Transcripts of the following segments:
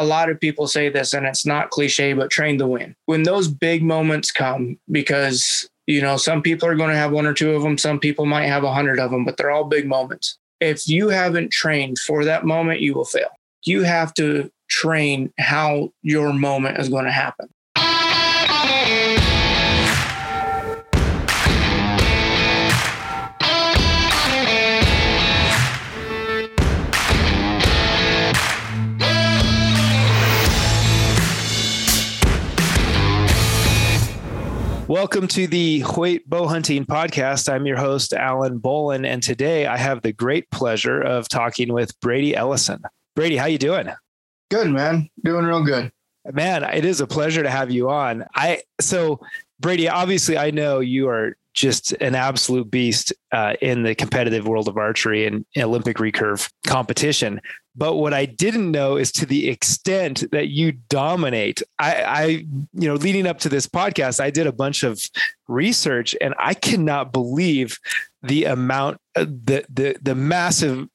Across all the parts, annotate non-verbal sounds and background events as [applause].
a lot of people say this and it's not cliche, but train to win. When those big moments come, because, you know, some people are going to have one or two of them, some people might have a hundred of them, but they're all big moments. If you haven't trained for that moment, you will fail. You have to train how your moment is going to happen. Welcome to the Hoyt Bow Hunting Podcast. I'm your host, Allen Bolen, and today I have the great pleasure of talking with Brady Ellison. Brady, how you doing? Good, man. Doing real good. Man, it is a pleasure to have you on. I so Brady, obviously I know you are just an absolute beast uh, in the competitive world of archery and Olympic recurve competition. But what I didn't know is to the extent that you dominate. I, I, you know, leading up to this podcast, I did a bunch of research, and I cannot believe the amount, uh, the the the massive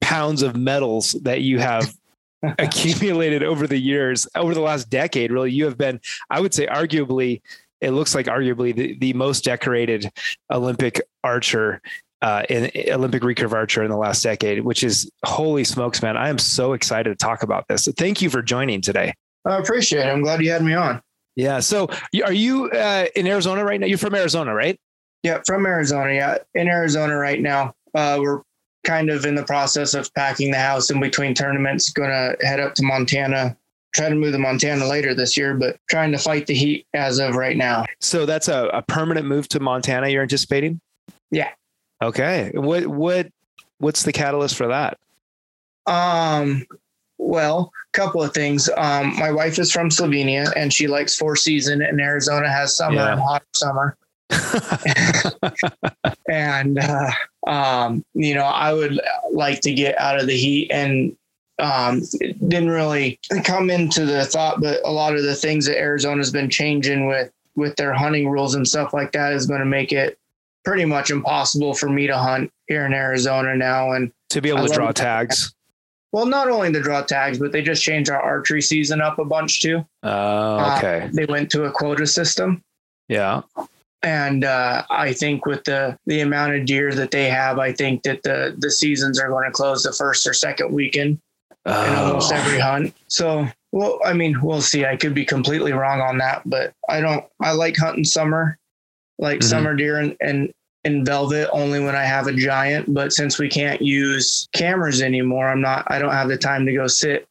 pounds of medals that you have [laughs] accumulated over the years, over the last decade. Really, you have been, I would say, arguably it looks like arguably the, the most decorated Olympic archer uh, in Olympic recurve archer in the last decade, which is holy smokes, man. I am so excited to talk about this. So thank you for joining today. I appreciate it. I'm glad you had me on. Yeah. So are you uh, in Arizona right now? You're from Arizona, right? Yeah, from Arizona. Yeah. In Arizona right now. Uh, we're kind of in the process of packing the house in between tournaments, going to head up to Montana try to move to Montana later this year, but trying to fight the heat as of right now. So that's a, a permanent move to Montana you're anticipating? Yeah. Okay. What what what's the catalyst for that? Um well, a couple of things. Um, my wife is from Slovenia and she likes four season and Arizona has summer yeah. and hot summer. [laughs] and uh, um, you know, I would like to get out of the heat and um, didn't really come into the thought, but a lot of the things that Arizona's been changing with with their hunting rules and stuff like that is going to make it pretty much impossible for me to hunt here in Arizona now. And to be able I to draw tags. Well, not only to draw tags, but they just changed our archery season up a bunch too. Oh, uh, okay. Uh, they went to a quota system. Yeah. And uh, I think with the the amount of deer that they have, I think that the the seasons are going to close the first or second weekend oh. in almost every hunt. So, well, I mean, we'll see. I could be completely wrong on that, but I don't. I like hunting summer, like mm-hmm. summer deer and, and in velvet only when I have a giant. But since we can't use cameras anymore, I'm not. I don't have the time to go sit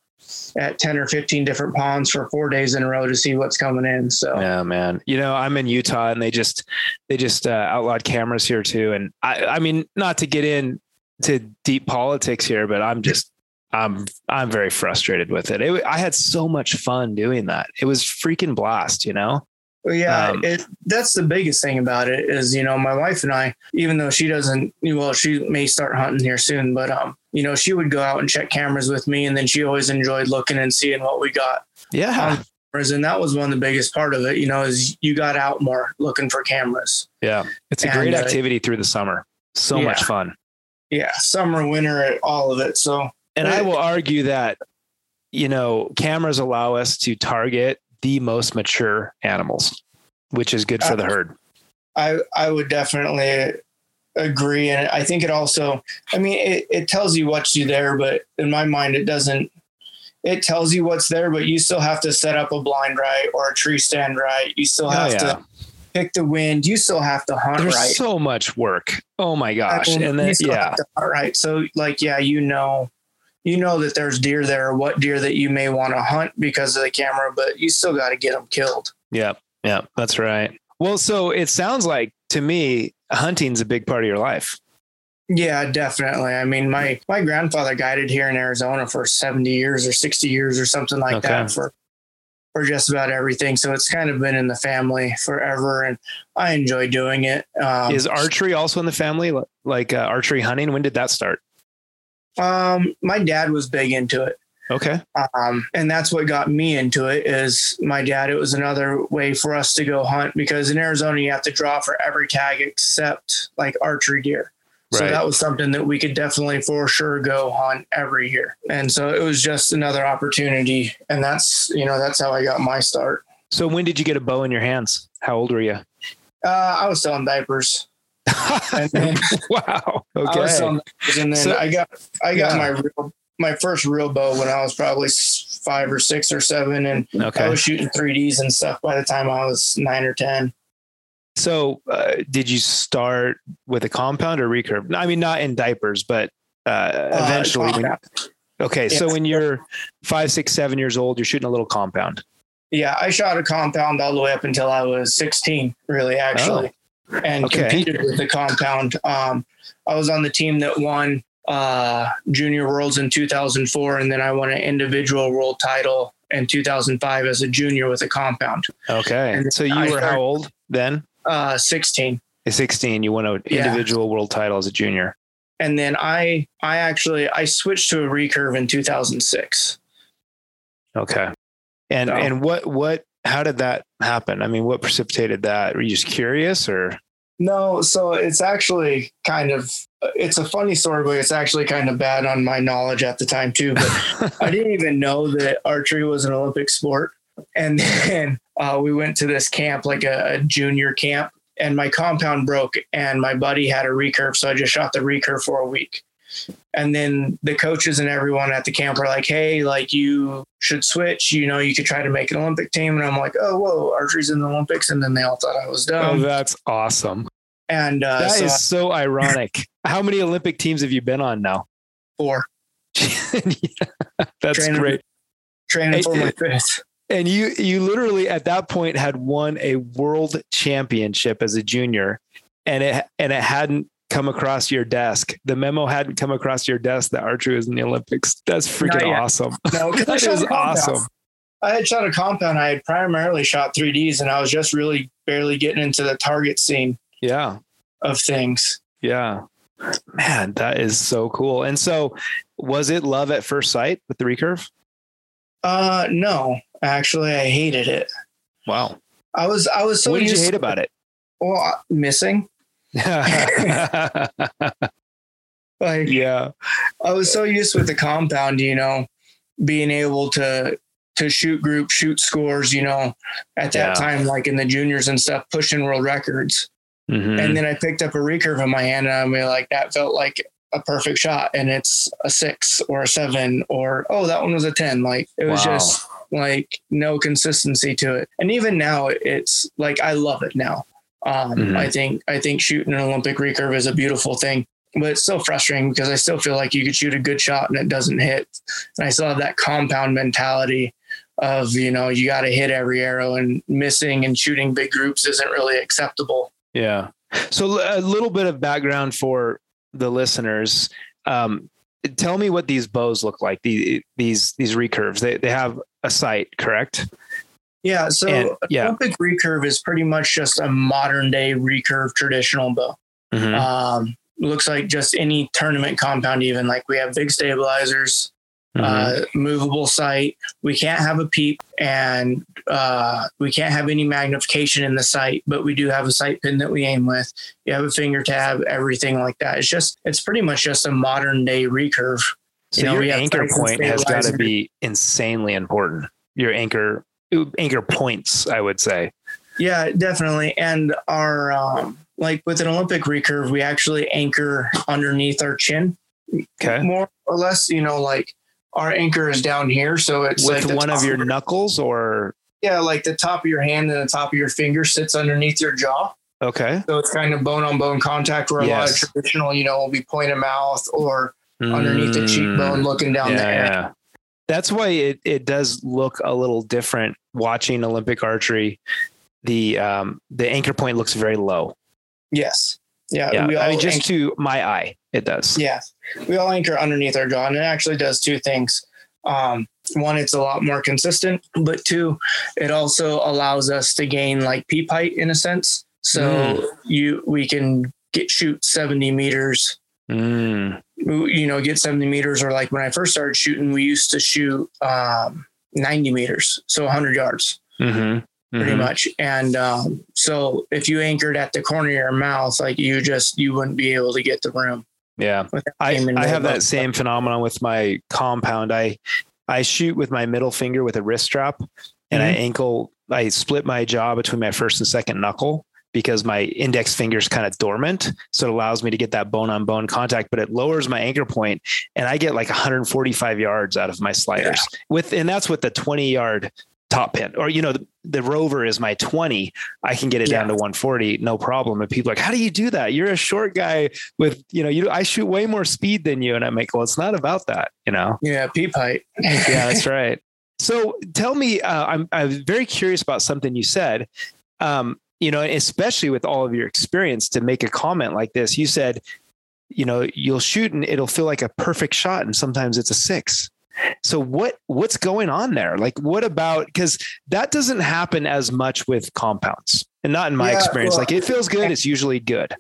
at 10 or 15 different ponds for four days in a row to see what's coming in. So, yeah, man, you know, I'm in Utah and they just, they just uh, outlawed cameras here too. And I, I mean, not to get in to deep politics here, but I'm just I'm I'm very frustrated with it. it. I had so much fun doing that. It was freaking blast, you know. Well, yeah, um, it, that's the biggest thing about it is you know my wife and I, even though she doesn't, well, she may start hunting here soon, but um, you know, she would go out and check cameras with me, and then she always enjoyed looking and seeing what we got. Yeah. and that was one of the biggest part of it, you know, is you got out more looking for cameras. Yeah, it's a and, great uh, activity uh, through the summer. So yeah. much fun. Yeah, summer, winter, all of it. So and I will argue that, you know, cameras allow us to target the most mature animals, which is good for the herd. I, I would definitely agree. And I think it also, I mean, it, it tells you what's you there, but in my mind, it doesn't, it tells you what's there, but you still have to set up a blind right or a tree stand right. You still oh, have oh, yeah. to pick the wind. You still have to hunt There's right. so much work. Oh my gosh. And then, yeah. right. So like, yeah, you know, you know that there's deer there, or what deer that you may want to hunt because of the camera, but you still got to get them killed. Yeah. Yeah. That's right. Well, so it sounds like to me, hunting's a big part of your life. Yeah, definitely. I mean, my my grandfather guided here in Arizona for 70 years or 60 years or something like okay. that for for just about everything. So it's kind of been in the family forever, and I enjoy doing it. Um, Is archery also in the family, like uh, archery hunting? When did that start? Um, my dad was big into it. Okay. Um, and that's what got me into it is my dad. It was another way for us to go hunt because in Arizona you have to draw for every tag except like archery deer. Right. So that was something that we could definitely for sure go hunt every year. And so it was just another opportunity. And that's, you know, that's how I got my start. So when did you get a bow in your hands? How old were you? Uh, I was selling diapers. And then [laughs] wow. I Okay. selling and then So- I got I got Yeah. my real my first real bow when I was probably five or six or seven, and okay. I was shooting 3ds and stuff by the time I was nine or ten. So uh, did you start with a compound or recurve? I mean, not in diapers, but uh, Uh, eventually. when, compound. okay. So when you're five, six, seven years old, you're shooting a little compound. Yeah, I shot a compound all the way up until I was 16, really, actually, and Okay. competed with the compound. Um, I was on the team that won uh, Junior Worlds in 2004, and then I won an individual world title in 2005 as a junior with a compound. Okay. And So you I were how old then? Uh, 16. At 16, you won an Yeah. individual world title as a junior. And then I, I actually, I switched to a recurve in 2006. Okay. And So- and what what how did that happen? I mean, what precipitated that? Were you just curious or No, so it's actually kind of it's a funny story, but it's actually kind of bad on my knowledge at the time too. But [laughs] I didn't even know that archery was an Olympic sport. And then uh, we went to this camp, like a, a junior camp, and my compound broke, and my buddy had a recurve, so I just shot the recurve for a week. And then the coaches and everyone at the camp were like, "Hey, like you should switch. You know, you could try to make an Olympic team." And I'm like, "Oh, whoa, archery's in the Olympics!" And then they all thought I was Oh, that's awesome. and uh, That is so so ironic. How many Olympic teams have you been on now? four [laughs] That's Training- great. training for my fifth. And you you literally at that point had won a world championship as a junior and it and it hadn't come across your desk. The memo hadn't come across your desk that archery was in the Olympics. That's freaking awesome. No, [laughs] That compound. awesome. I had shot a compound. I had primarily shot 3Ds, and I was just really barely getting into the target scene Yeah. of things. Yeah. Man, that is so cool. And so was it love at first sight with the recurve? Uh, no, actually, I hated it. Wow. I was, I was so what did you hate about it? Well, uh, missing. [laughs] Like yeah. I was so used with the compound, you know, being able to to shoot group, shoot scores, you know, at that Yeah. time, like in the juniors and stuff, pushing world records. Mhm. And then I picked up a recurve in my hand and I mean like that felt like a perfect shot and it's a six or a seven or oh that one was a 10. Like it was Wow. just like no consistency to it. And even now it's like I love it now. Um Mhm. I think I think shooting an Olympic recurve is a beautiful thing. But it's still frustrating because I still feel like you could shoot a good shot and it doesn't hit. And I still have that compound mentality of, you know, you got to hit every arrow and missing and shooting big groups isn't really acceptable. Yeah. So a little bit of background for the listeners. Um, tell me what these bows look like. The, these these recurves. They they have a sight, correct? Yeah. So And- yeah. Olympic recurve is pretty much just a modern day recurve traditional bow. Mhm. Um, looks like just any tournament compound, even like we have big stabilizers, Mhm. uh, movable sight. We can't have a peep and uh, we can't have any magnification in the sight, but we do have a sight pin that we aim with. You have a finger tab, everything like that. It's just, it's pretty much just a modern day recurve. so you know, your we anchor point has got to be insanely important. Your anchor anchor points, I would say. Yeah, definitely. And our, um, like with an Olympic recurve, we actually anchor underneath our chin. Okay. More or less, you know, like our anchor is down here. So it's With like one of your knuckles or yeah, like the top of your hand and the top of your finger sits underneath your jaw. okay. So it's kind of bone on bone contact where a lot of traditional, you know, will be point of mouth or underneath the cheekbone looking down Mm. yeah, there. yeah. That's why it, it does look a little different watching Olympic archery. The um the anchor point looks very low. Yes. Yeah. Yeah. I mean just anchor- to my eye, it does. yeah. We all anchor underneath our jaw and it actually does two things. Um, one, it's a lot more consistent, but two, it also allows us to gain like peep height in a sense. So Mm. you we can get shoot 70 meters Mm, you know, get 70 meters, or like when I first started shooting, we used to shoot um, 90 meters, so 100 yards. mhm. pretty mm-hmm. much. And um, so if you anchored at the corner of your mouth, like you just you wouldn't be able to get the room. Yeah, I, I have that same phenomenon with my compound. I I shoot with my middle finger with a wrist strap, and mm-hmm. I ankle. I split my jaw between my first and second knuckle because my index finger is kind of dormant. So it allows me to get that bone on bone contact, but it lowers my anchor point and I get like 145 yards out of my sliders yeah. with, and that's with the 20 yard top pin or, you know, the, the rover is my 20. I can get it yeah. down to 140. No problem. And people are like, how do you do that? You're a short guy with, you know, you, I shoot way more speed than you. And I'm like, well, it's not about that, you know? Yeah. Peep height. [laughs] yeah, that's right. So tell me, uh, I'm, I'm very curious about something you said. Um, you know, especially with all of your experience to make a comment like this, you said, you know, you'll shoot and it'll feel like a perfect shot. And sometimes it's a six. So what, what's going on there? Like, what about, cause that doesn't happen as much with compounds and not in my yeah, experience. Well, like it feels good. It's usually good.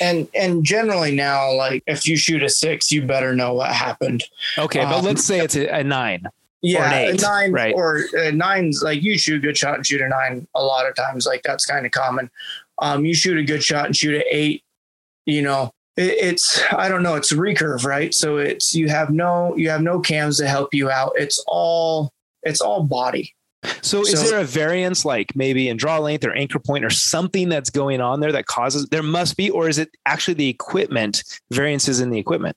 And, and generally now, like if you shoot a six, you better know what happened. Okay. But um, let's say it's a, a nine yeah, eight, nine right. or uh, nines. Like you shoot a good shot and shoot a nine a lot of times. Like that's kind of common. Um, you shoot a good shot and shoot an eight. You know, it, it's I don't know. It's recurve, right? So it's you have no you have no cams to help you out. It's all it's all body. So, so, is there a variance like maybe in draw length or anchor point or something that's going on there that causes there must be, or is it actually the equipment variances in the equipment?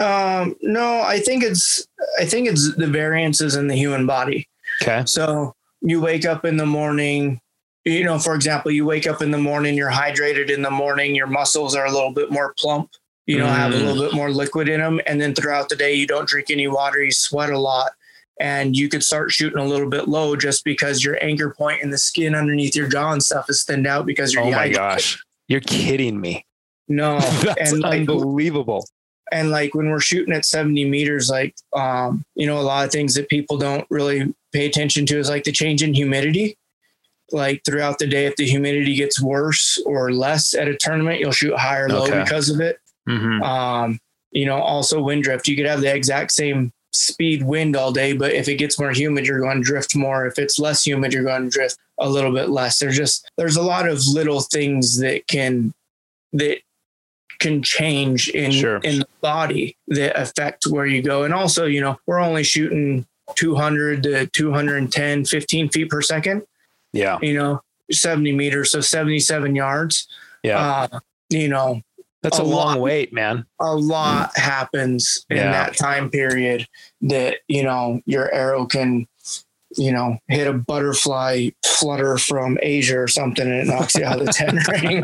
Um, no, I think it's I think it's the variances in the human body. Okay. So you wake up in the morning, you know, for example, you wake up in the morning, you're hydrated in the morning, your muscles are a little bit more plump, you know, mm. have a little mm. bit more liquid in them. And then throughout the day, you don't drink any water, you sweat a lot. And you could start shooting a little bit low just because your anchor point and the skin underneath your jaw and stuff is thinned out because you're. Oh my gosh. You're kidding me. No. [laughs] That's and unbelievable and like when we're shooting at 70 meters like um, you know a lot of things that people don't really pay attention to is like the change in humidity. Like throughout the day if the humidity gets worse or less at a tournament you'll shoot higher low okay. because of it. Mm-hmm. um, you know also wind drift. You could have the exact same speed wind all day but if it gets more humid you're going to drift more. If it's less humid you're going to drift a little bit less. There's just there's a lot of little things that can that can change in sure. in the body that affect where you go. And also, you know, we're only shooting 200 to 210, 15 feet per second. Yeah. You know, 70 meters, so 77 yards. Yeah. Uh, you know, that's a, a long lot, wait, man. A lot mm. happens in yeah. that time period that, you know, your arrow can you know, hit a butterfly flutter from Asia or something and it knocks you out of the 10 [laughs] ring.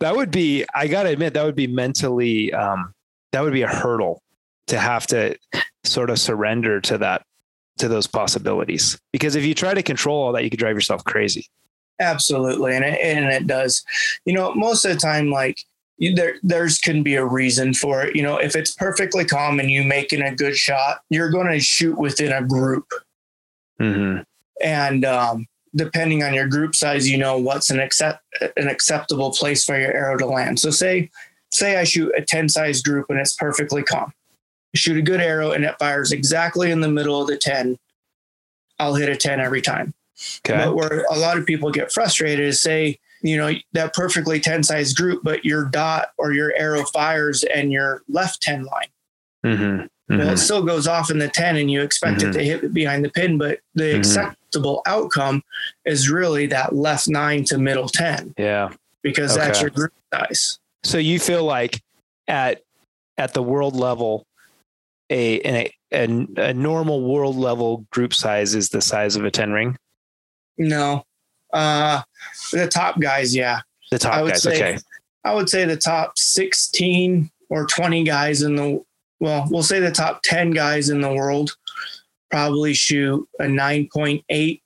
that would be, I got to admit, that would be mentally, um, that would be a hurdle to have to sort of surrender to that, to those possibilities. Because if you try to control all that, you could drive yourself crazy. Absolutely. And it, and it does, you know, most of the time, like, there there's can be a reason for it. You know, if it's perfectly calm and you making a good shot, you're going to shoot within a group. Mm-hmm. And um, depending on your group size, you know what's an accept an acceptable place for your arrow to land. So say say I shoot a 10 size group and it's perfectly calm. shoot a good arrow and it fires exactly in the middle of the 10. I'll hit a 10 every time. Okay. But where a lot of people get frustrated is say you know that perfectly 10 size group but your dot or your arrow fires and your left 10 line mm-hmm. Mm-hmm. It still goes off in the 10 and you expect mm-hmm. it to hit behind the pin but the mm-hmm. acceptable outcome is really that left 9 to middle 10 yeah because okay. that's your group size so you feel like at at the world level a, a a, a normal world level group size is the size of a 10 ring no uh, the top guys, yeah. The top guys, say, okay. I would say the top 16 or 20 guys in the, well, we'll say the top 10 guys in the world probably shoot a 9.8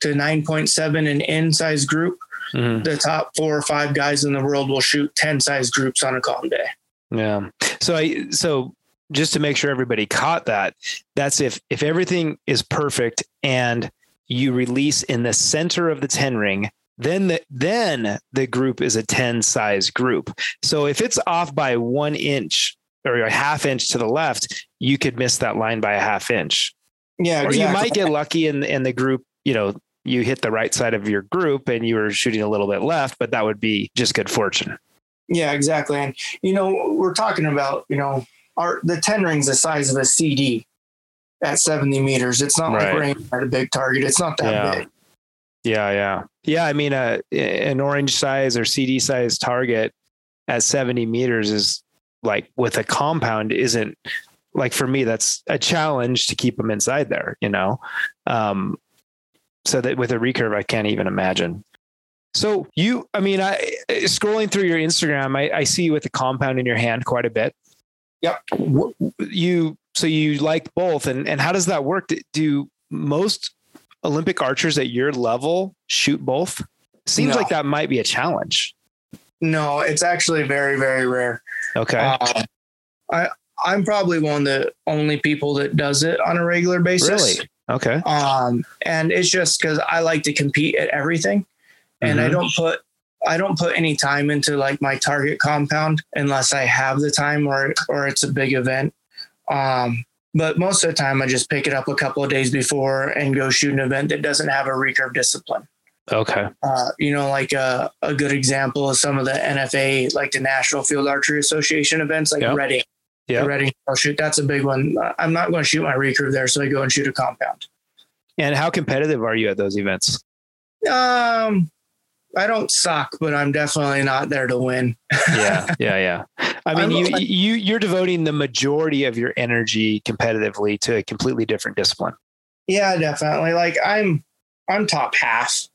to 9.7 in N size group. Mm-hmm. The top four or five guys in the world will shoot 10 size groups on a calm day. Yeah. So I, so just to make sure everybody caught that, that's if, if everything is perfect and you release in the center of the 10 ring then the then the group is a 10 size group so if it's off by one inch or a half inch to the left you could miss that line by a half inch Yeah, exactly. You might get lucky in in the group. You know, you hit the right side of your group and you were shooting a little bit left, but that would be just good fortune. Yeah, exactly. And you know, we're talking about you know our the ten rings the size of a CD at 70 meters. It's not right. like we're aiming at a big target. It's not that yeah. big. Yeah, yeah, yeah. I mean, uh, an orange size or CD size target at 70 meters is like with a compound isn't like for me that's a challenge to keep them inside there. You know, um, so that with a recurve, I can't even imagine. So you, I mean, I scrolling through your Instagram, I, I see you with the compound in your hand quite a bit. Yep. You so you like both, and and how does that work? Do most Olympic archers at your level shoot both? Seems no. like that might be a challenge. No, it's actually very very rare. Okay. Uh, I I'm probably one of the only people that does it on a regular basis. Really? Okay. Um, and it's just because I like to compete at everything, and mm-hmm. I don't put I don't put any time into like my target compound unless I have the time or or it's a big event. Um, but most of the time I just pick it up a couple of days before and go shoot an event that doesn't have a recurve discipline. Okay. Uh, you know, like a, uh, a good example is some of the NFA, like the National Field Archery Association events, like yep. Reading. Yeah. Reading I'll shoot. That's a big one. I'm not going to shoot my recurve there, so I go and shoot a compound. And how competitive are you at those events? Um, I don't suck, but I'm definitely not there to win. yeah, yeah, [laughs] yeah. I mean, you you you're devoting the majority of your energy competitively to a completely different discipline. Yeah, definitely. Like I'm I'm top half.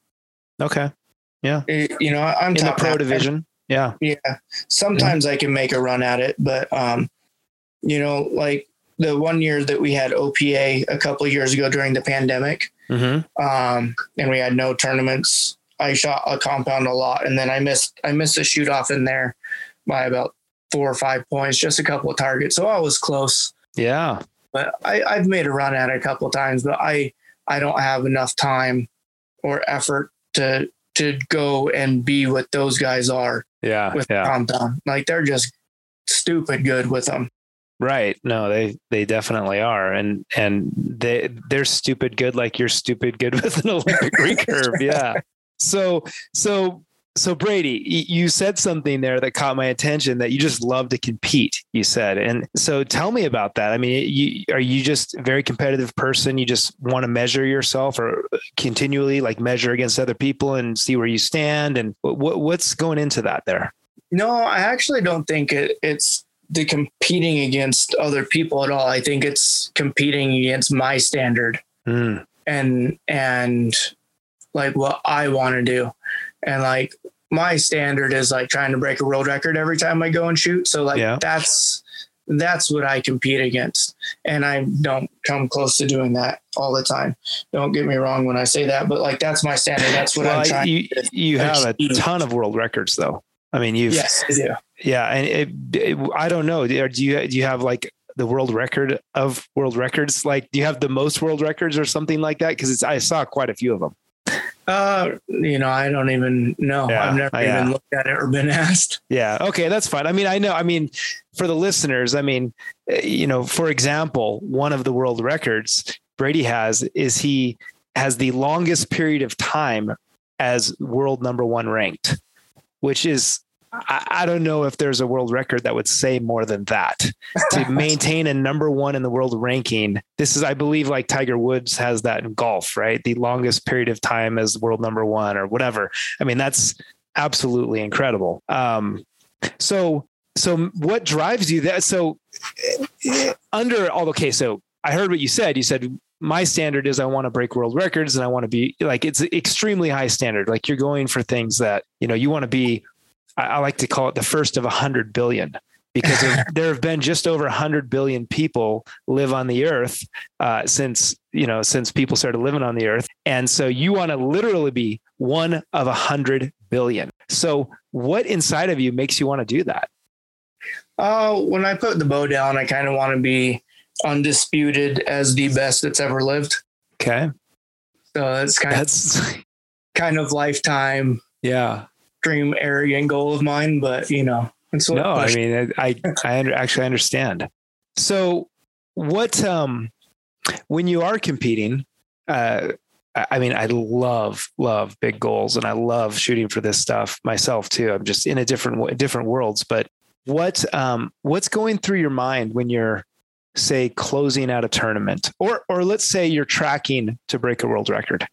Okay. Yeah. Eh, you know, I'm in the pro half. division. Yeah. Yeah. Sometimes yeah. I can make a run at it, but um, you know, like the one year that we had OPA a couple years ago during the pandemic, mm-hmm. um, and we had no tournaments I shot a compound a lot, and then I missed I missed a shoot off in there by about four or five points, just a couple of targets. So I was close. Yeah, but I, I've made a run at it a couple of times, but I I don't have enough time or effort to to go and be what those guys are. Yeah, with yeah. compound, like they're just stupid good with them. Right. No, they they definitely are, and and they they're stupid good like you're stupid good [laughs] with an Olympic recurve. [laughs] Yeah. So, so, so Brady, you said something there that caught my attention that you just love to compete. You said, and so tell me about that. I mean, you, are you just a very competitive person? You just want to measure yourself, or continually like measure against other people and see where you stand, and what, what's going into that there? No, I actually don't think it, it's the competing against other people at all. I think it's competing against my standard. Mm. And and like what I want to do. And like my standard is like trying to break a world record every time I go and shoot. So like yeah. that's that's what I compete against. And I don't come close to doing that all the time. Don't get me wrong when I say that, but like that's my standard. That's what well, I'm trying. You, you have a ton of world records though. I mean, you've yes, I do. Yeah, and it, it, I don't know. Do you do you have like the world record of world records? Like, do you have the most world records or something like that? Because I saw quite a few of them. Uh, you know, I don't even know. Yeah, I've never yeah. even looked at it or been [laughs] asked. Yeah. Okay. That's fine. I mean, I know, I mean, for the listeners, I mean, eh, you know, for example, one of the world records Brady has is he has the longest period of time as world number one ranked, which is I, I, don't know if there's a world record that would say more than that to [laughs] maintain a number one in the world ranking. This is, I believe, like Tiger Woods has that in golf, right? The longest period of time as world number one or whatever. I mean, that's absolutely incredible. Um, so, so what drives you that? So, under all okay, so I heard what you said. You said my standard is I want to break world records and I want to be like it's extremely high standard. Like you're going for things that you know you want to be I, I like to call it the first of a hundred billion because there [laughs] have been just over 100 billion people live on the earth uh, since you know since people started living on the earth. And so you want to literally be one of a 100 billion. So what inside of you makes you want to do that? Uh, when i put the bow down i kind of want to be undisputed as the best that's ever lived. Okay. So that's kind that's... of [laughs] kind of lifetime. Yeah extreme arrogant goal of mine, but you know, it's no, I mean, I, [laughs] I, I actually understand. So what, um, when you are competing, uh, I mean, I love love big goals, and I love shooting for this stuff myself too. I'm just in a different different worlds. But what um, what's going through your mind when you're say closing out a tournament, or or let's say you're tracking to break a world record,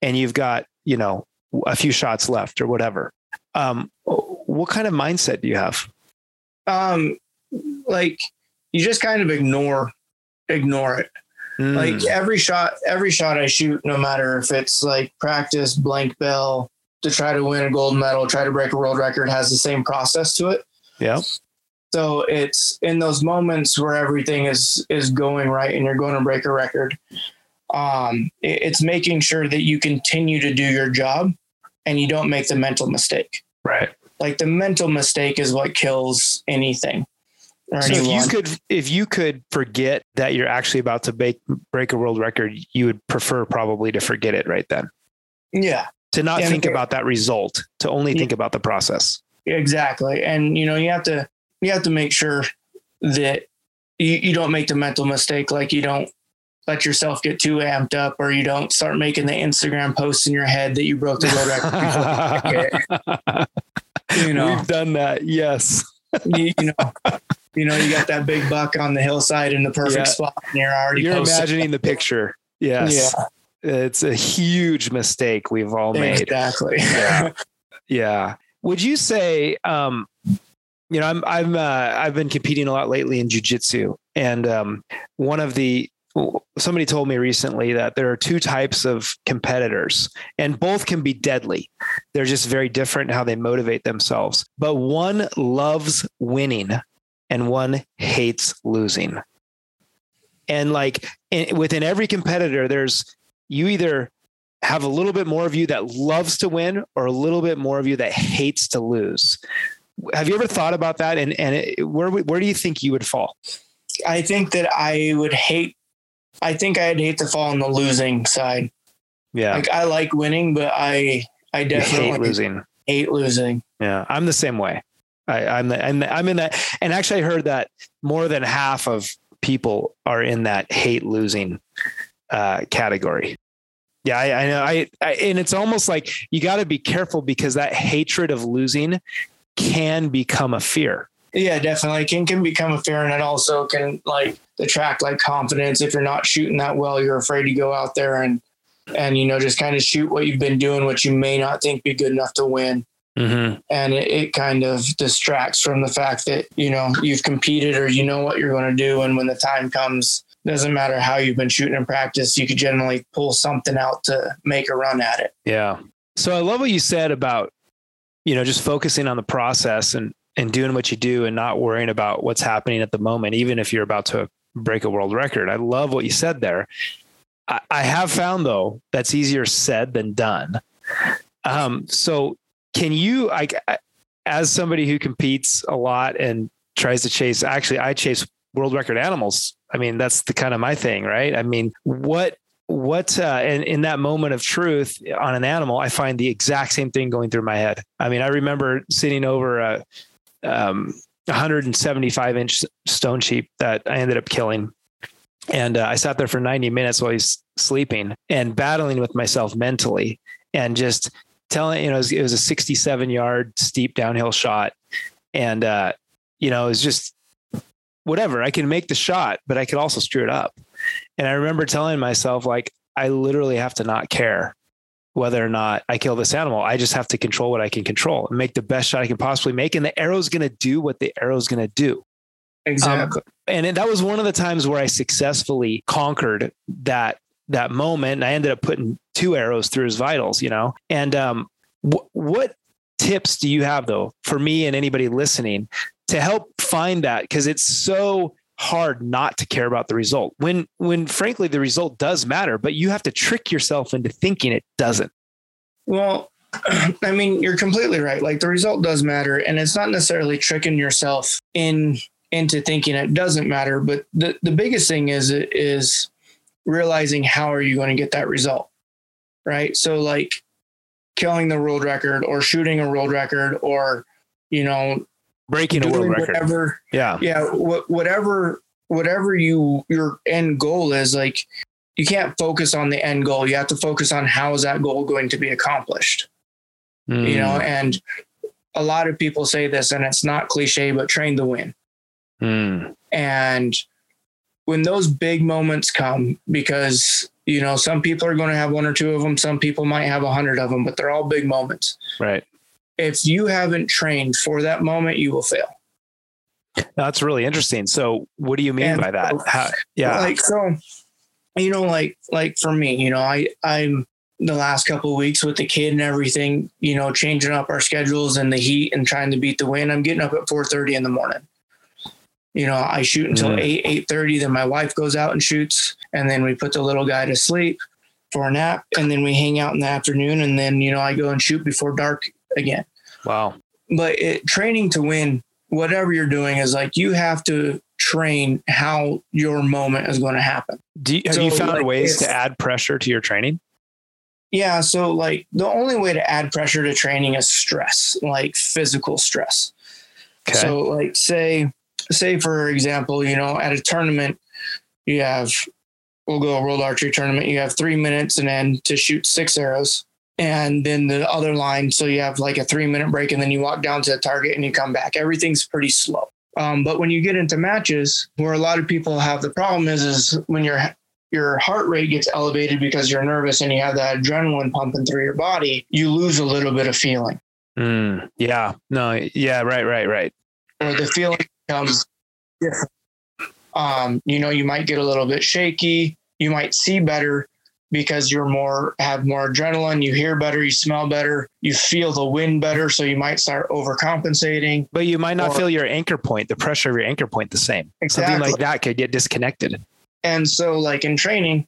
and you've got you know a few shots left or whatever. Um, what kind of mindset do you have? Um, like you just kind of ignore ignore it. Mm. Like every shot, every shot I shoot, no matter if it's like practice, blank bale to try to win a gold medal, try to break a world record, has the same process to it. Yeah. So it's in those moments where everything is is going right and you're going to break a record. Um, it's making sure that you continue to do your job and you don't make the mental mistake. Right. Like the mental mistake is what kills anything. So if you could if you could forget that you're actually about to break break a world record, you would prefer probably to forget it right then. Yeah. To not think about that result, to only yeah. think about the process. Exactly. And you know, you have to you have to make sure that you, you don't make the mental mistake like you don't let yourself get too amped up or you don't start making the Instagram posts in your head that you broke the world record. [laughs] you know, we've done that. Yes. you, you know, you know, you got that big buck on the hillside in the perfect yeah. spot, and you're already. You're imagining the picture. Yes. Yeah. It's a huge mistake we've all made. Exactly. Yeah. yeah. Would you say, um, you know, I'm I'm uh, I've been competing a lot lately in jujitsu, and um, one of the somebody told me recently that there are two types of competitors and both can be deadly. They're just very different how they motivate themselves. But one loves winning and one hates losing. And like in, within every competitor, there's you either have a little bit more of you that loves to win or a little bit more of you that hates to lose. Have you ever thought about that? And and it, where where do you think you would fall? I think that I would hate. I think I'd hate to fall on the losing side. Yeah, like I like winning, but I I definitely hate losing. Hate losing. Yeah, I'm the same way. I, am I'm, I'm in that, and actually, I heard that more than half of people are in that hate losing uh, category. Yeah, I, I know. I, I, and it's almost like you got to be careful because that hatred of losing can become a fear. Yeah, definitely. It can can become a fear, and it also can like detract like confidence. If you're not shooting that well, you're afraid to go out there and and you know just kind of shoot what you've been doing, which you may not think be good enough to win. Mm-hmm. And it, it, kind of distracts from the fact that, you know, you've competed or you know what you're going to do. And when the time comes, doesn't matter how you've been shooting in practice, you could generally pull something out to make a run at it. Yeah. So I love what you said about, you know, just focusing on the process and, and doing what you do and not worrying about what's happening at the moment, even if you're about to break a world record. I love what you said there. I, I have found though, that's easier said than done. Um, so can you as somebody who competes a lot and tries to chase actually I chase world record animals. I mean, that's the kind of my thing, right? I mean, what what uh, in, in that moment of truth on an animal, I find the exact same thing going through my head. I mean, I remember sitting over a um, 175 inch stone sheep that I ended up killing. And uh, I sat there for 90 minutes while he's sleeping and battling with myself mentally and just telling, you know, it was, it was a 67 yard steep downhill shot. And, uh, you know, it was just whatever. I can make the shot, but I could also screw it up. And I remember telling myself, like, I literally have to not care whether or not I kill this animal. I just have to control what I can control and make the best shot I can possibly make. And the arrow's going to do what the arrow's going to do. Exactly. Um, and that was one of the times where I successfully conquered that that moment. And I ended up putting two arrows through his vitals, you know? And um, wh- what tips do you have though for me and anybody listening to help find that? Because it's so hard not to care about the result. When when frankly the result does matter but you have to trick yourself into thinking it doesn't. Well [clears throat] i mean you're completely right. Like the result does matter and it's not necessarily tricking yourself in into thinking it doesn't matter but the the biggest thing is is realizing how are you going to get that result right? So like killing the world record or shooting a world record or you know breaking a world record whatever yeah yeah wh- whatever whatever you your end goal is, like you can't focus on the end goal. You have to focus on how is that goal going to be accomplished. Mm. You know, hmm. and a lot of people say this, and it's not cliche, but train to win. Mm. And when those big moments come, because you know some people are going to have one or two of them, some people might have a hundred of them, but they're all big moments. Right. If you haven't trained for that moment, you will fail. That's really interesting. So, what do you mean and by that? How, yeah, like so you know, like like for me, you know, I I'm the last couple weeks with the kid and everything, you know, changing up our schedules and the heat and trying to beat the wind. I'm getting up at 4:30 in the morning. You know, I shoot until mm. 8 8:30. Then my wife goes out and shoots, and then we put the little guy to sleep for a nap, and then we hang out in the afternoon, and then you know I go and shoot before dark again. Wow. But it, training to win, whatever you're doing, is like you have to train how your moment is going to happen. Do you, have so, you found like, ways to add pressure to your training? Yeah. So, like, the only way to add pressure to training is stress, like physical stress. Okay. So, like, say, say for example, you know, at a tournament, you have, we'll go a world archery tournament. You have three minutes and then to shoot six arrows, and then the other line. So you have like a three minute break, and then you walk down to the target and you come back. Everything's pretty slow. Um, but when you get into matches, where a lot of people have the problem is, is when your your heart rate gets elevated because you're nervous and you have that adrenaline pumping through your body, you lose a little bit of feeling. Mm, yeah. No. Yeah. Right. Right. Right. Or the feeling becomes different. Um, you know, you might get a little bit shaky. You might see better, because you're more have more adrenaline you hear better you smell better you feel the wind better so you might start overcompensating but you might not or, feel your anchor point the pressure of your anchor point the same exactly. something like that could get disconnected and so like in training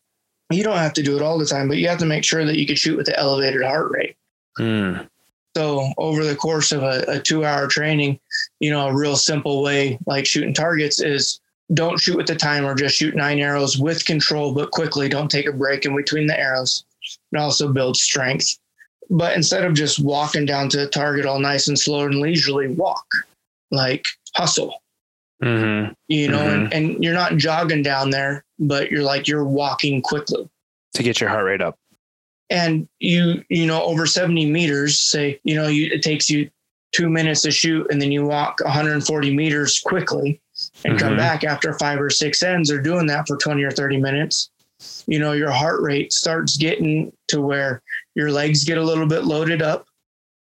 you don't have to do it all the time but you have to make sure that you can shoot with the elevated heart rate mm. so over the course of a, a two hour training you know a real simple way like shooting targets is don't shoot with the timer, just shoot nine arrows with control, but quickly. Don't take a break in between the arrows. It also builds strength. But instead of just walking down to the target all nice and slow and leisurely, walk like hustle. Mm-hmm. You know, mm-hmm. and, and you're not jogging down there, but you're like you're walking quickly to get your heart rate up. And you, you know, over 70 meters, say, you know, you, it takes you two minutes to shoot and then you walk 140 meters quickly and mm-hmm. come back after five or six ends or doing that for 20 or 30 minutes. You know your heart rate starts getting to where your legs get a little bit loaded up.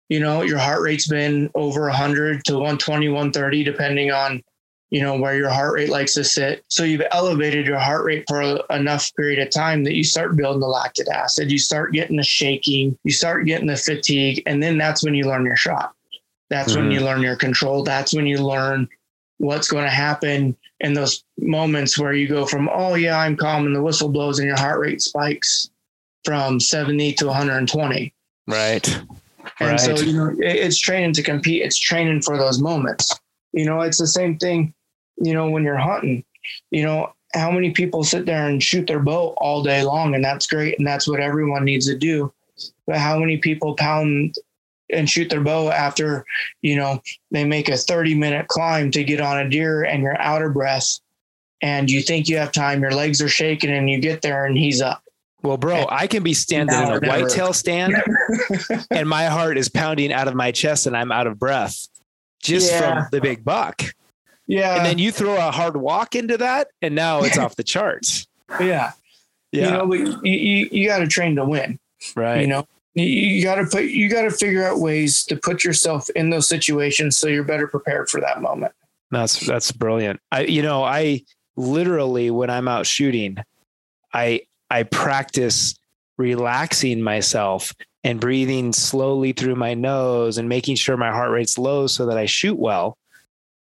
You know your heart rate's been over 100 to 120 130 depending on you know where your heart rate likes to sit. So you've elevated your heart rate for enough period of time that you start building the lactic acid you start getting the shaking you start getting the fatigue and then that's when you learn your shot. That's mm-hmm. when you learn your control. That's when you learn what's going to happen in those moments where you go from, oh, yeah, I'm calm, and the whistle blows and your heart rate spikes from 70 to 120. Right. And right. so, you know, it's training to compete, it's training for those moments. You know, it's the same thing, you know, when you're hunting, you know, how many people sit there and shoot their bow all day long, and that's great, and that's what everyone needs to do. But how many people pound and shoot their bow after, you know, they make a 30 minute climb to get on a deer and you're out of breath and you think you have time, your legs are shaking and you get there and he's up. Well, bro, and I can be standing in a whitetail stand [laughs] and my heart is pounding out of my chest and I'm out of breath just yeah. from the big buck. Yeah. And then you throw a hard walk into that and now it's [laughs] off the charts. Yeah. Yeah. You know, you, you, you got to train to win. Right. You know, you got to put you got to figure out ways to put yourself in those situations so you're better prepared for that moment. That's that's brilliant. I you know i literally when i'm out shooting i i practice relaxing myself and breathing slowly through my nose and making sure my heart rate's low so that i shoot well.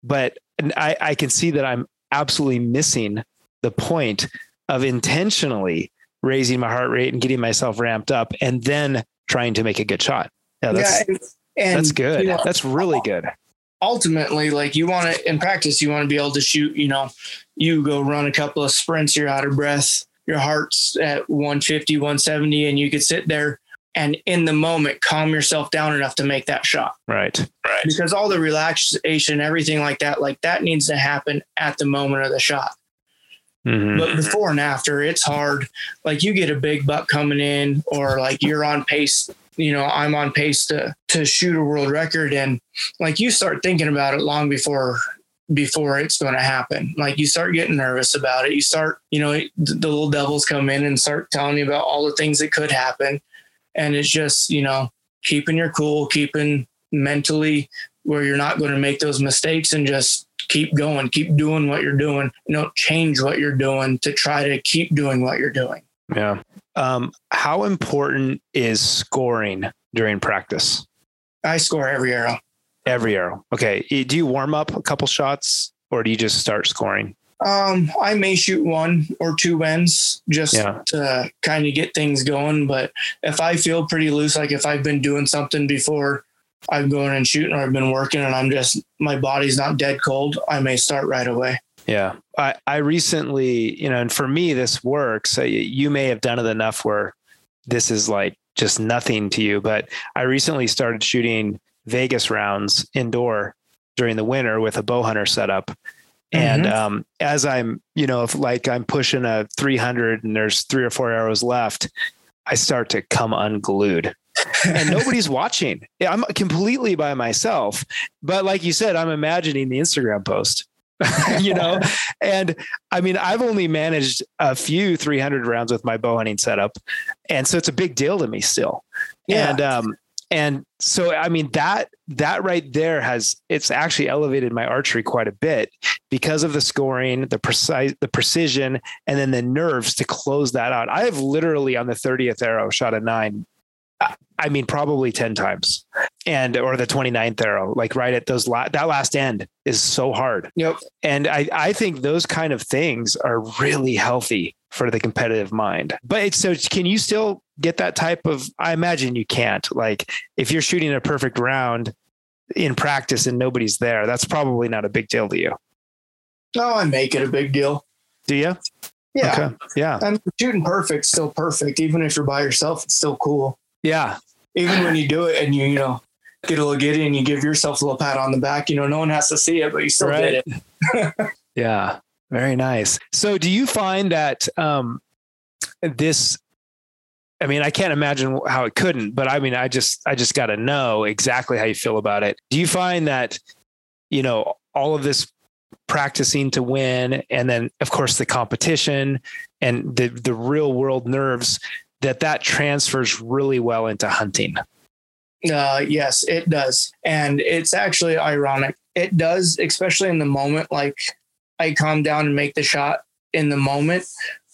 But i i can see that i'm absolutely missing the point of intentionally raising my heart rate and getting myself ramped up and then trying to make a good shot. Yeah, that's, yeah, and, that's good. You know, that's really good. Ultimately, like you want to in practice, you want to be able to shoot, you know, you go run a couple of sprints, you're out of breath, your heart's at 150, 170, and you could sit there and in the moment calm yourself down enough to make that shot. Right. Right. Because all the relaxation, everything like that, like that needs to happen at the moment of the shot. Mm-hmm. But before and after, it's hard. Like you get a big buck coming in, or like you're on pace. You know, I'm on pace to to shoot a world record, and like you start thinking about it long before before it's going to happen. Like you start getting nervous about it. You start, you know, the little devils come in and start telling you about all the things that could happen, and it's just you know keeping your cool, keeping mentally where you're not going to make those mistakes, and just keep going, keep doing what you're doing. You don't change what you're doing to try to keep doing what you're doing. Yeah. Um, how important is scoring during practice? I score every arrow. Every arrow. Okay. Do you warm up a couple shots or do you just start scoring? Um, I may shoot one or two wins just yeah. to kind of get things going. But if I feel pretty loose, like if I've been doing something before I'm going and shooting or I've been working and I'm just my body's not dead cold, I may start right away. Yeah. I, I recently, you know, and for me, this works. You may have done it enough where this is like just nothing to you, but I recently started shooting Vegas rounds indoor during the winter with a bow hunter setup. And mm-hmm. um, as I'm, you know, if like I'm pushing a 300 and there's three or four arrows left, I start to come unglued and [laughs] nobody's watching. I'm completely by myself. But like you said, I'm imagining the Instagram post. [laughs] you know, and I mean, I've only managed a few 300 rounds with my bow hunting setup, and so it's a big deal to me still. Yeah. And um, and so i mean that that right there has it's actually elevated my archery quite a bit because of the scoring the precise the precision and then the nerves to close that out i have literally on the 30th arrow shot a nine I mean, probably 10 times and, or the 29th arrow, like right at those, la- that last end is so hard. Yep. And I, I think those kind of things are really healthy for the competitive mind. But it's so can you still get that type of, I imagine you can't like if you're shooting a perfect round in practice and nobody's there, that's probably not a big deal to you. No, I make it a big deal. Do you? Yeah. Okay. Yeah. And shooting perfect, still perfect. Even if you're by yourself, it's still cool. Yeah. Even when you do it and you, you know, get a little giddy and you give yourself a little pat on the back, you know, no one has to see it, but you still right. did it. [laughs] yeah. Very nice. So do you find that um, this I mean, I can't imagine how it couldn't, but I mean, I just, I just got to know exactly how you feel about it. Do you find that, you know, all of this practicing to win, and then of course the competition and the the real world nerves, that that transfers really well into hunting. Uh, yes, it does. And it's actually ironic. It does, especially in the moment. Like I calm down and make the shot in the moment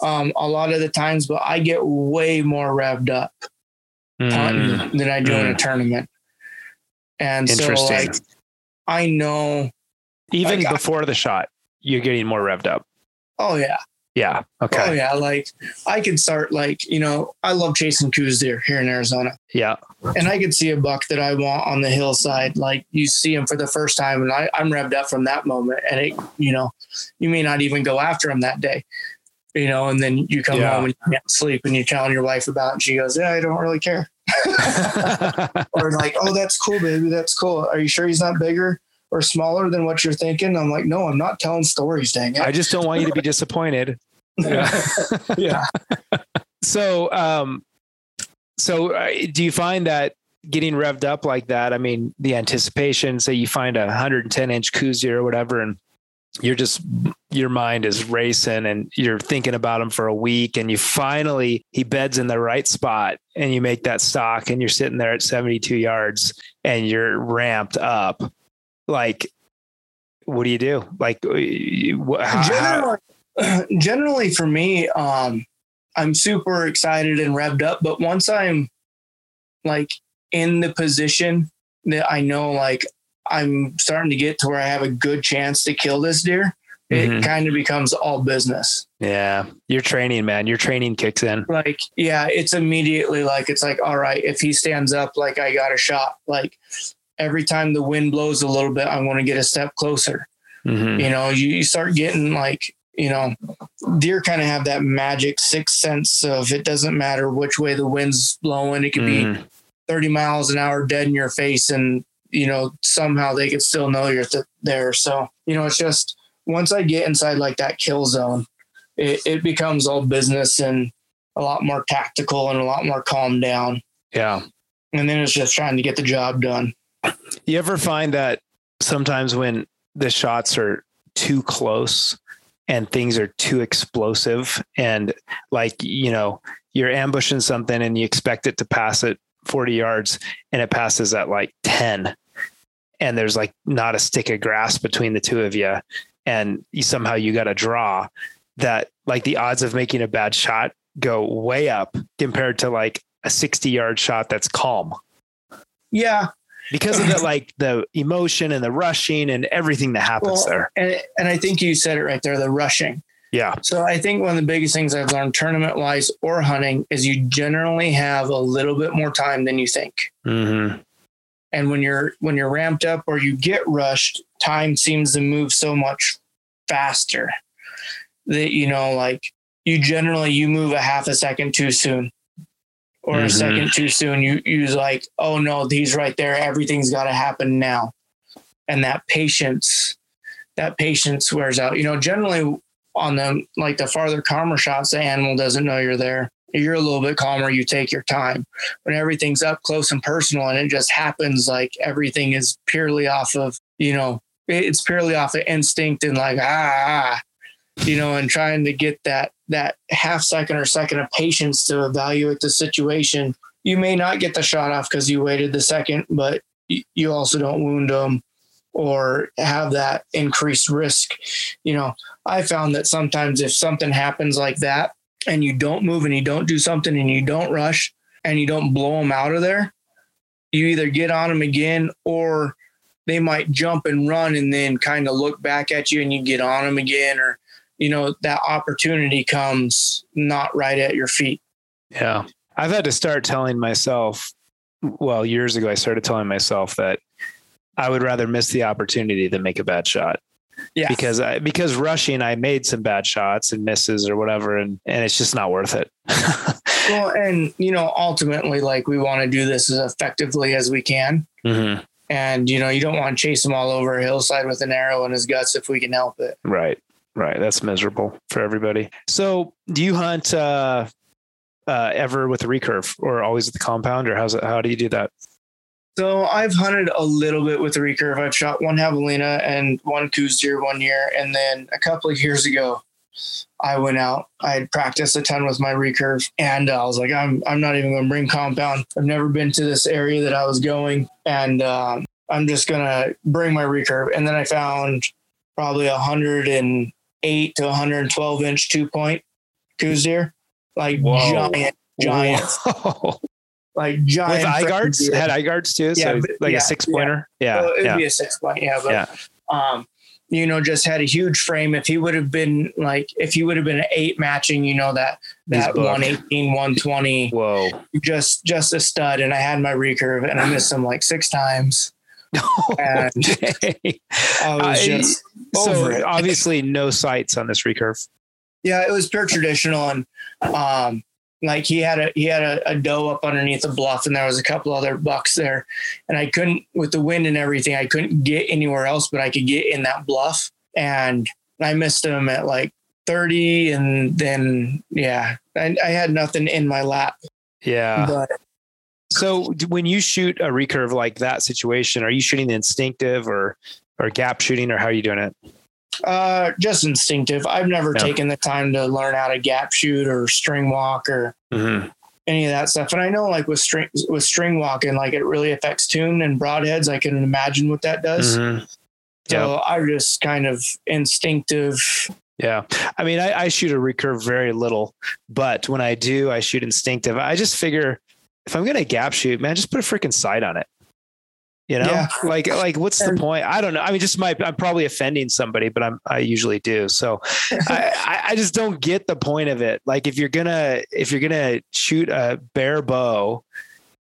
um, a lot of the times, but I get way more revved up mm. than I do mm. in a mm. tournament. And so like, I know even like, before I, the shot, you're getting more revved up. Oh yeah. Yeah. Okay. Oh yeah. Like I could start like, you know, I love chasing Coues deer here in Arizona. Yeah. And I could see a buck that I want on the hillside. Like you see him for the first time and I, I'm revved up from that moment. And it, you know, you may not even go after him that day. You know, and then you come yeah. home and you can't sleep and you're telling your wife about it and she goes, Yeah, I don't really care. [laughs] or like, oh, that's cool, baby. That's cool. Are you sure he's not bigger? or smaller than what you're thinking. I'm like, no, I'm not telling stories, dang it. I just don't want you to be disappointed. Yeah. [laughs] yeah. So, um, so uh, do you find that getting revved up like that? I mean, the anticipation, say you find a 110 inch koozie or whatever, and you're just your mind is racing and you're thinking about him for a week and you finally he beds in the right spot and you make that stock and you're sitting there at 72 yards and you're ramped up like what do you do like uh, how, [clears throat] generally, for me um i'm super excited and revved up but once i'm like in the position that i know like i'm starting to get to where i have a good chance to kill this deer it mm-hmm. kind of becomes all business. Yeah. Your training, man. Your training kicks in. Like, yeah, it's immediately like, it's like, all right, if he stands up, like I got a shot. Like, every time the wind blows a little bit, I want to get a step closer. Mm-hmm. You know, you, you start getting like, you know, deer kind of have that magic sixth sense of it doesn't matter which way the wind's blowing. It could mm-hmm. be 30 miles an hour dead in your face and, you know, somehow they could still know you're th- there. So, you know, it's just once I get inside like that kill zone, it, it becomes all business and a lot more tactical and a lot more calm down. Yeah. And then it's just trying to get the job done. You ever find that sometimes when the shots are too close and things are too explosive. And like, you know, you're ambushing something and you expect it to pass it 40 yards and it passes at like 10 and there's like not a stick of grass between the two of you and you somehow you got to draw that like the odds of making a bad shot go way up compared to like a 60 yard shot that's calm. Yeah. Because of the [laughs] like the emotion and the rushing and everything that happens Well, there and, and I think you said it right there, the rushing. yeah So I think one of the biggest things I've learned tournament wise or hunting is you generally have a little bit more time than you think. mm-hmm. And when you're when you're ramped up or you get rushed, time seems to move so much faster that you know, like you generally you move a half a second too soon. Or a Mhm. second too soon. You use like, oh no, he's right there. Everything's gotta happen now. And that patience, that patience wears out. You know, generally on the like the farther calmer shots, the animal doesn't know you're there. You're a little bit calmer, you take your time. When everything's up close and personal and it just happens like everything is purely off of, you know, it's purely off of instinct and like ah, ah you know, and trying to get that that half second or second of patience to evaluate the situation. You may not get the shot off because you waited the second, but you also don't wound them or have that increased risk. You know, I found that sometimes if something happens like that and you don't move and you don't do something and you don't rush and you don't blow them out of there, you either get on them again or they might jump and run and then kind of look back at you and you get on them again or you know that opportunity comes not right at your feet Yeah. I've had to start telling myself, well, years ago, I started telling myself that I would rather miss the opportunity than make a bad shot yeah because I, because rushing, I made some bad shots and misses or whatever. And, and it's just not worth it. [laughs] well and you know ultimately like we want to do this as effectively as we can Mhm. and you know you don't want to chase him all over a hillside with an arrow in his guts if we can help it Right. Right. That's miserable for everybody. So do you hunt, uh, uh, ever with a recurve or always at the compound or how's it, how do you do that? so i've hunted a little bit with the recurve i've shot one javelina and one Coues deer one year and then a couple of years ago I went out. I had practiced a ton with my recurve, and uh, I was like, I'm I'm not even going to bring compound. I've never been to this area that I was going, and um, I'm just gonna bring my recurve. And then I found probably a hundred and eight to 112 inch two point Coues deer, like Whoa. giant, giant, Whoa. like giant. with eye guards, deer. had eye guards too. Yeah, So like yeah, a six pointer. Yeah. Well, it'd yeah. be a six point, yeah, but Yeah. um, you know, just had a huge frame. If he would have been like, if he would have been an eight matching, you know, that that 118, 120, Whoa. just just a stud. And I had my recurve, and I missed him like six times. And [laughs] Okay. I was I- just over so it. obviously no sights on this recurve. yeah, it was pure traditional, and um, like he had a he had a, a doe up underneath the bluff, and there was a couple other bucks there, and I couldn't with the wind and everything, I couldn't get anywhere else, but I could get in that bluff, and I missed him at like thirty, and then yeah, I, I had nothing in my lap, Yeah. but So when you shoot a recurve like that situation, are you shooting the instinctive or or gap shooting or how are you doing it? uh, just instinctive. I've never Yeah. taken the time to learn how to gap shoot or string walk or Mm-hmm. any of that stuff. And I know like with string with string walking, like it really affects tune and broadheads. I can imagine what that does. Mm-hmm. So I'm just kind of instinctive. Yeah. I mean, I, I shoot a recurve very little, but when I do, I shoot instinctive. I just figure if I'm going to gap shoot, man, just put a freaking sight on it. You know, Yeah. like, like what's the point? I don't know. I mean, just my, I'm probably offending somebody, but I'm, I usually do. So [laughs] I, I- just don't get the point of it. Like if you're going to, if you're to shoot a bare bow,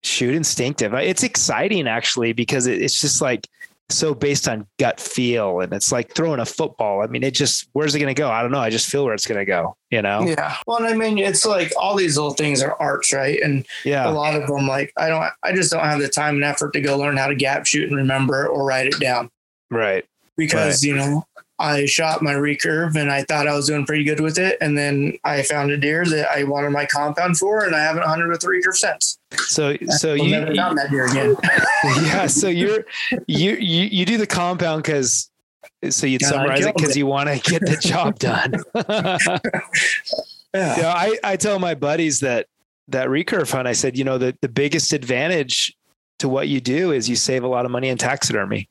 shoot instinctive. It's exciting actually, because it, it's just like, so based on gut feel and it's like throwing a football. I mean, it just where's it going to go? I don't know. I just feel where it's going to go, you know? Yeah. Well, and I mean, it's like all these little things are arts, right? And yeah, a lot of them, like I don't, I just don't have the time and effort to go learn how to gap shoot and remember it or write it down Right. because you know I shot my recurve and I thought I was doing pretty good with it. And then I found a deer that I wanted my compound for, and I haven't hunted with recurve since. So, so you, never found that deer again. [laughs] yeah. So you're, you, you, you do the compound because, so you'd I summarize it because you want to get the job [laughs] done. Yeah. Yeah, I, I tell my buddies that that recurve hunt, I said, you know, the, the biggest advantage to what you do is you save a lot of money in taxidermy.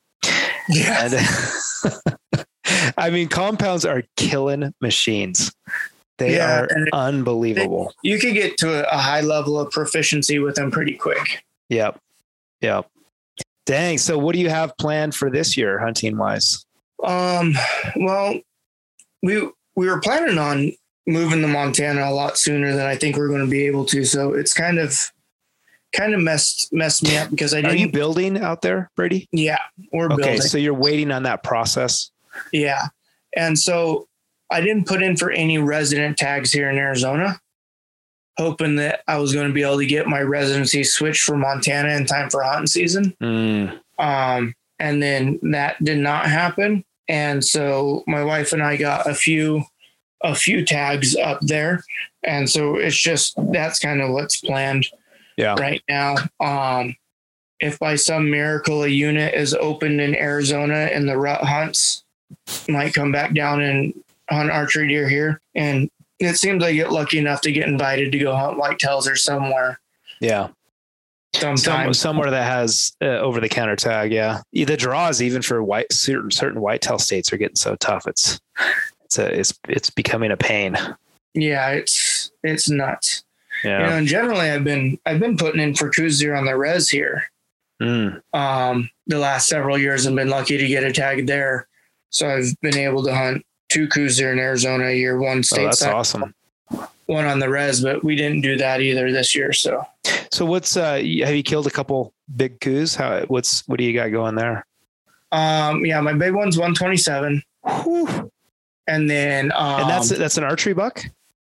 Yeah. And [laughs] [laughs] I mean, compounds are killing machines. They Yeah, are unbelievable. You could get to a, high level of proficiency with them pretty quick. yep. Yep. Dang. So what do you have planned for this year hunting wise? Um, well, we we were planning on moving to Montana a lot sooner than I think we're going to be able to. So it's kind of kind of messed messed me up because I Are didn't. you building out there, Brady? yeah, we're Okay. building. So you're waiting on that process. Yeah, and so I didn't put in for any resident tags here in Arizona, hoping that I was going to be able to get my residency switched for Montana in time for hunting season. Mm, Um, and then that did not happen. And so my wife and I got a few, a few tags up there. And so it's just, that's kind of what's planned yeah. right now. Um, if by some miracle a unit is opened in Arizona in the rut hunts might come back down and hunt archery deer here. And it seems I get lucky enough to get invited to go hunt whitetails or somewhere Yeah. Some, somewhere that has uh, over the counter tag. Yeah. The draws, even for white certain, certain whitetail states are getting so tough. It's, it's a, it's, it's becoming a pain. yeah, it's, it's nuts. Yeah. you know, and generally I've been I've been putting in for deer on the res here. Mm, Um, the last several years I've been lucky to get a tag there. So I've been able to hunt two Coues there in Arizona a year, one state Oh, that's side, awesome. one on the res, but we didn't do that either this year. So So what's, uh, have you killed a couple big Coues? How, what's, what do you got going there? um yeah, my big one's 127. Whew. And then um And that's, that's an archery buck?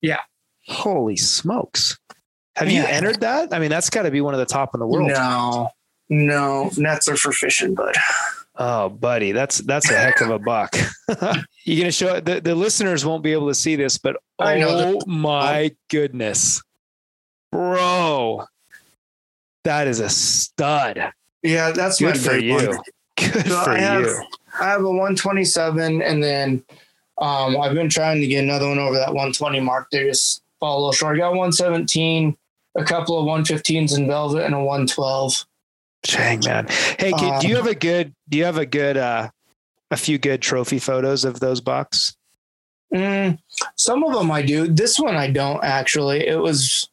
yeah. Holy smokes. Have you entered that? I mean, that's got to be one of the top in the world. no, no, nets are for fishing, bud. Oh, buddy, that's that's a heck of a buck. [laughs] You're gonna show the, the listeners won't be able to see this, but oh my goodness, bro, that is a stud. Yeah, that's my Good for you. one. Good So for I have, you. I have a 127, and then um, I've been trying to get another one over that 120 mark. They just fall a little short. I got 117, a couple of 115s in velvet, and a 112. Dang man. Hey, kid, do you Um, have a good? Do you have a good? uh A few good trophy photos of those bucks? Mm, some of them I do. This one I don't actually. It was,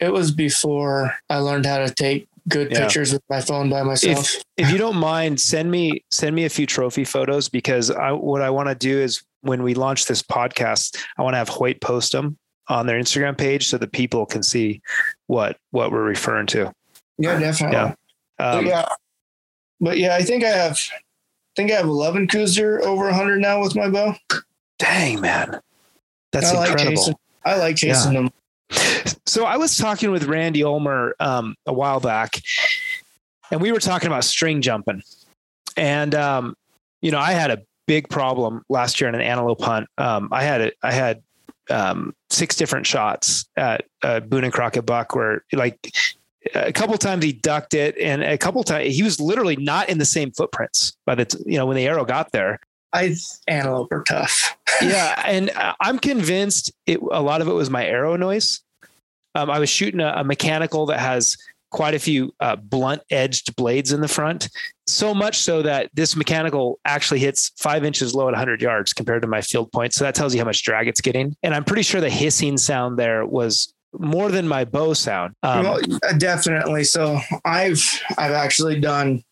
it was before I learned how to take good Yeah. pictures with my phone by myself. if you don't mind send me send me a few trophy photos because I, what i want to do is when we launch this podcast i want to have hoyt post them on their instagram page so that people can see what what we're referring to yeah, definitely. Yeah. But um, yeah, but yeah, I think I have, I think I have 11 Kuzer over 100 now with my bow. dang man that's I like incredible chasing. I like chasing them. so I was talking with Randy Ulmer um, a while back, and we were talking about string jumping. And um, you know, I had a big problem last year in an antelope hunt. Um, I had a, I had um, six different shots at uh, Boone and Crockett buck, where like a couple times he ducked it, and a couple times he was literally not in the same footprints. By the t- you know when the arrow got there, I antelope are tough. [laughs] yeah, and uh, I'm convinced it. A lot of it was my arrow noise. Um, I was shooting a, a mechanical that has quite a few uh, blunt edged blades in the front, so much so that this mechanical actually hits five inches low at 100 yards compared to my field point. So that tells you how much drag it's getting. And I'm pretty sure the hissing sound there was more than my bow sound. Um, well, definitely. So I've I've actually done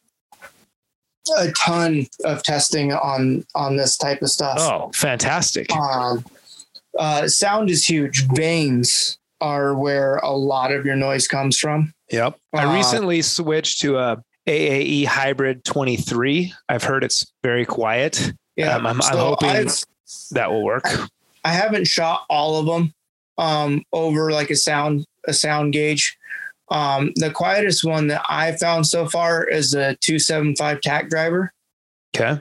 a ton of testing on on this type of stuff. oh, fantastic! Um, uh, sound is huge. Vanes are where a lot of your noise comes from. Yep. Uh, I recently switched to a AAE Hybrid 23. I've heard it's very quiet. Yeah, Um, I'm- I'm hoping- I've, That will work. I haven't shot all of them um, over like a sound a sound gauge. Um, the quietest one that I found so far is a two seven five tack driver. Okay.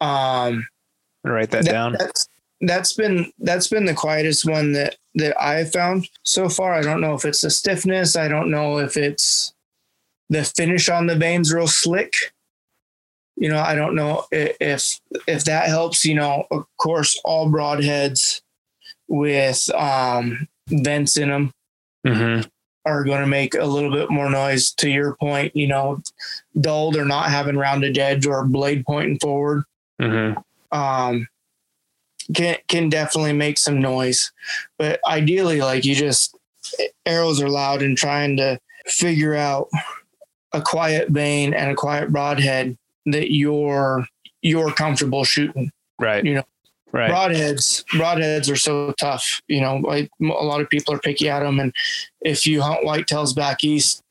Um, write that, that down. That's, that's been that's been the quietest one that that I've found so far. I don't know if it's the stiffness. I don't know if it's the finish on the vanes real slick. You know, I don't know if if that helps. You know, of course, all broadheads with um, vents in them mm-hmm. are going to make a little bit more noise. To your point, you know, dulled or not having rounded edge or blade pointing forward. Mm-hmm. Um, can can definitely make some noise. But ideally, like you just arrows are loud and trying to figure out a quiet vane and a quiet broadhead that you're you're comfortable shooting. Right. You know, right. broadheads broadheads are so tough. You know, like a lot of people are picky at them, and if you hunt whitetails back east,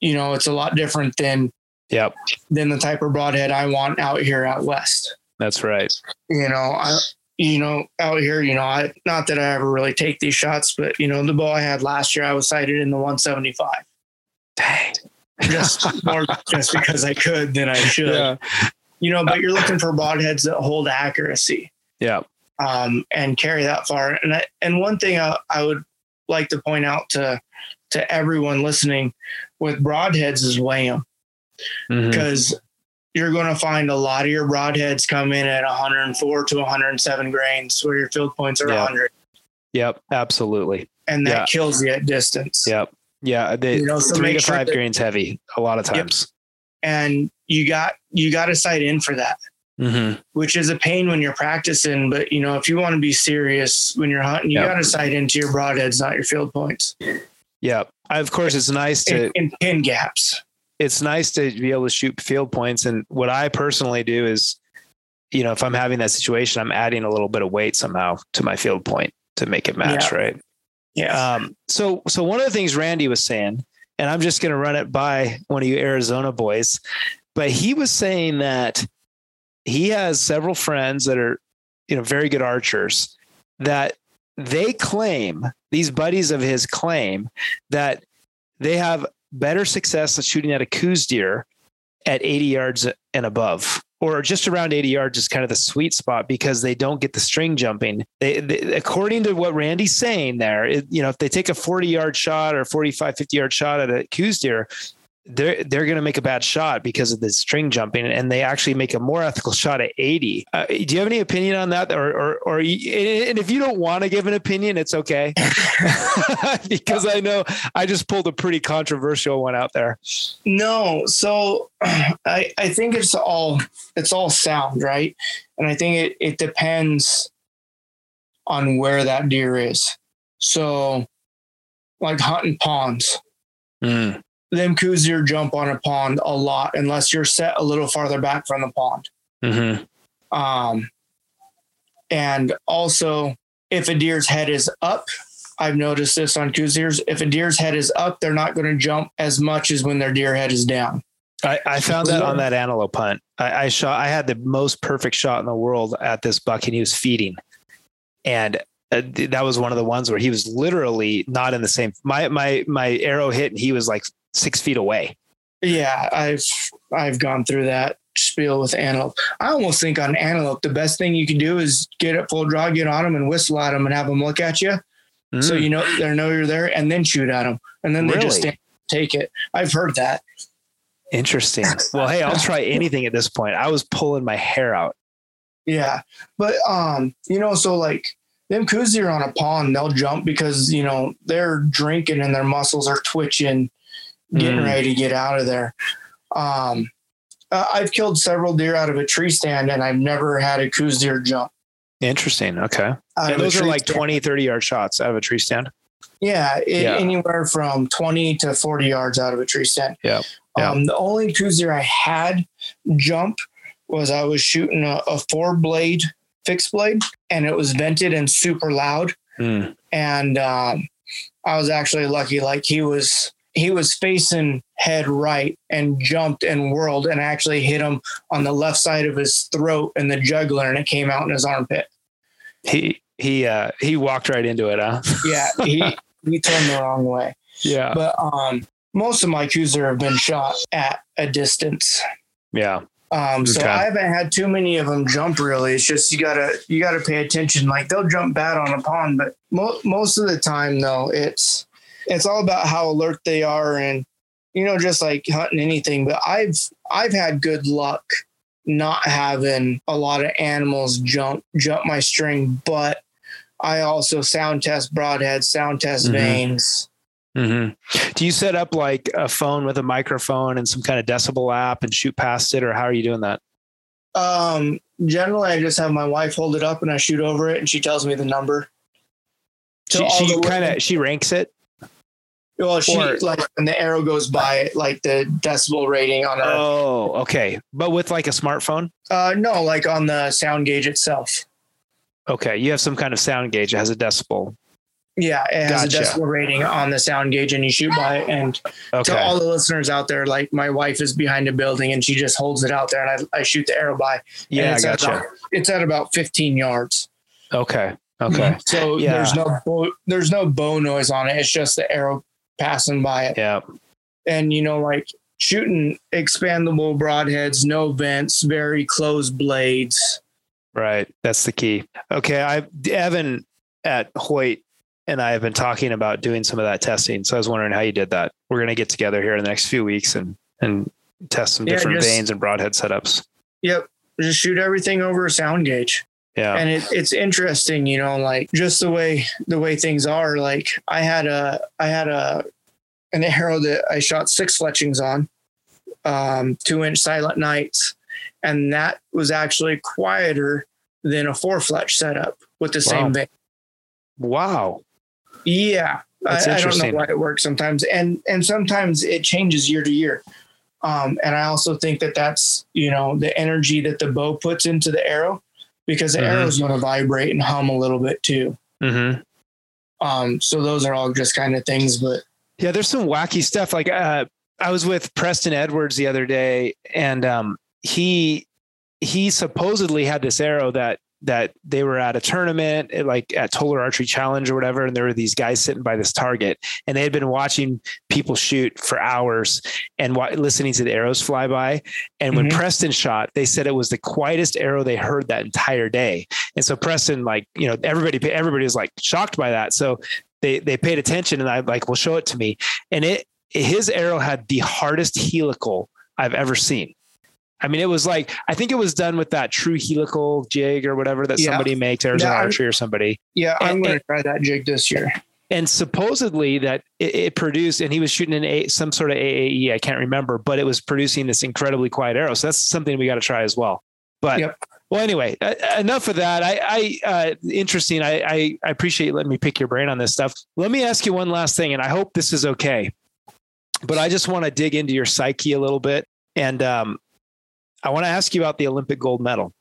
you know it's a lot different than yep than the type of broadhead I want out here out west. That's right. You know, I you know, out here, you know, I not that I ever really take these shots, but you know, the bow I had last year, I was sighted in the 175. Dang. Just more [laughs] just because I could than I should. Yeah. You know, but you're looking for broadheads that hold accuracy. Yeah. Um, and carry that far. And I, and one thing I, I would like to point out to to everyone listening with broadheads is weigh them. Because mm-hmm you're going to find a lot of your broadheads come in at 104 to 107 grains where your field points are yep. 100. Yep, absolutely. And that kills you at distance. Yep. Yeah, the you know, so three to sure five that, grains heavy a lot of times. Yep. And you got you got to sight in for that, mm-hmm. which is a pain when you're practicing. But you know, if you want to be serious when you're hunting, you yep. got to sight into your broadheads, not your field points. Yeah, of course, it's nice to in, in pin gaps it's nice to be able to shoot field points. And what I personally do is, you know, if I'm having that situation, I'm adding a little bit of weight somehow to my field point to make it match, yeah. right? Yeah. Um, so, so one of the things Randy was saying, and I'm just going to run it by one of you Arizona boys, but he was saying that he has several friends that are, you know, very good archers that they claim these buddies of his claim that they have better success at shooting at a Coues deer at 80 yards and above or just around 80 yards is kind of the sweet spot because they don't get the string jumping. They, they, according to what Randy's saying there, it, you know, if they take a 40 yard shot or 45, 50 yard shot at a Coues deer, they're they're going to make a bad shot because of the string jumping, and they actually make a more ethical shot at 80. Uh, do you have any opinion on that, or or, or and if you don't want to give an opinion, it's okay, [laughs] [laughs] because I know I just pulled a pretty controversial one out there. No, so [clears throat] I I think it's all it's all sound, right? And I think it it depends on where that deer is. So, like hunting ponds. Mm them Coues jump on a pond a lot unless you're set a little farther back from the pond. Mm-hmm. Um, and also, if a deer's head is up, I've noticed this on Coues. If a deer's head is up, they're not going to jump as much as when their deer head is down. I, I found that on that antelope hunt. I, I shot. I had the most perfect shot in the world at this buck, and he was feeding, and uh, that was one of the ones where he was literally not in the same. My my my arrow hit, and he was like six feet away. Yeah, I've I've gone through that spiel with antelope. I almost think on antelope, the best thing you can do is get it full draw, get on them, and whistle at them, and have them look at you, mm. so you know they know you're there, and then shoot at them, and then they really? just stand, take it. I've heard that. Interesting. Well, hey, I'll try anything at this point. I was pulling my hair out. Yeah, but um, you know, so like them Coues are on a pond, they'll jump because you know they're drinking and their muscles are twitching getting mm. ready to get out of there. Um, uh, I've killed several deer out of a tree stand and I've never had a Coues deer jump. Interesting. Okay. And those are like stand. 20, 30 yard shots out of a tree stand. Yeah, it, yeah, Anywhere from 20 to 40 yards out of a tree stand. Yeah. yeah. Um, the only Coues deer I had jump was I was shooting a, a four blade fixed blade and it was vented and super loud. Mm. And um, I was actually lucky. Like he was he was facing head right and jumped and whirled and actually hit him on the left side of his throat and the jugular and it came out in his armpit. He he uh he walked right into it, huh? [laughs] yeah, he he turned the wrong way. Yeah. But um most of my Coues have been shot at a distance. Yeah. Um, so Okay. I haven't had too many of them jump really. It's just you gotta you gotta pay attention. Like they'll jump bad on a pond, but mo- most of the time though, it's it's all about how alert they are and you know just like hunting anything. But I've I've had good luck not having a lot of animals jump jump my string, but I also sound test broadheads, sound test Mhm. vanes. hmm Do you set up like a phone with a microphone and some kind of decibel app and shoot past it, or how are you doing that? Um, generally, I just have my wife hold it up and I shoot over it, and she tells me the number. So She, she kind of she ranks it. Well, she or- like when the arrow goes by like the decibel rating on her. Oh, okay. But with like a smartphone. uh, no, like on the sound gauge itself. Okay, you have some kind of sound gauge that has a decibel. Yeah, it has Gotcha. a decibel rating on the sound gauge, and you shoot by it. And Okay. to all the listeners out there, like my wife is behind a building, and she just holds it out there, and I, I shoot the arrow by. yeah, I it's at gotcha. about- it's at about 15 yards. Okay. Okay. So Yeah. there's no there's no bow noise on it. It's just the arrow passing by it. Yeah. And you know, like shooting expandable broadheads, no vents, very closed blades. Right. That's the key. Okay. I Evan at Hoyt and I have been talking about doing some of that testing. So I was wondering how you did that. We're gonna get together here in the next few weeks and and test some Yeah, different just- vanes and broadhead setups. Yep. Just shoot everything over a sound gauge. Yeah. And it, it's interesting, you know, like just the way the way things are. Like I had a I had a an arrow that I shot six fletchings on, um, two inch silent nights, and that was actually quieter than a four fletch setup with the Wow. same vane. wow. Yeah, I, I don't know why it works sometimes, and and sometimes it changes year to year. Um, and I also think that that's you know the energy that the bow puts into the arrow, because the Mhm. arrow's going to vibrate and hum a little bit too. Mm-hmm. Um, so those are all just kind of things, but Yeah, there's some wacky stuff. Like uh, I was with Preston Edwards the other day, and um, he he supposedly had this arrow that that they were at a tournament, eh, like at Total Archery Challenge or whatever, and there were these guys sitting by this target, and they had been watching people shoot for hours and wa- listening to the arrows fly by. And when Mhm. Preston shot, they said it was the quietest arrow they heard that entire day. And so Preston, like you know, everybody everybody was like shocked by that. So they they paid attention, and I like, well, show it to me. And it his arrow had the hardest helical I've ever seen. I mean, it was like I think it was done with that true helical jig or whatever that Yeah. somebody makes, Arizona Yeah, Archery or somebody. yeah, I'm going to try that jig this year. And supposedly that it, it produced, and he was shooting an a, some sort of AAE, I can't remember, but it was producing this incredibly quiet arrow. So that's something we got to try as well. But Yep. well, anyway, uh, enough of that. I, I uh, interesting. I, I, I appreciate letting me pick your brain on this stuff. Let me ask you one last thing, and I hope this is okay. But I just want to dig into your psyche a little bit, and um, I want to ask you about the Olympic gold medal,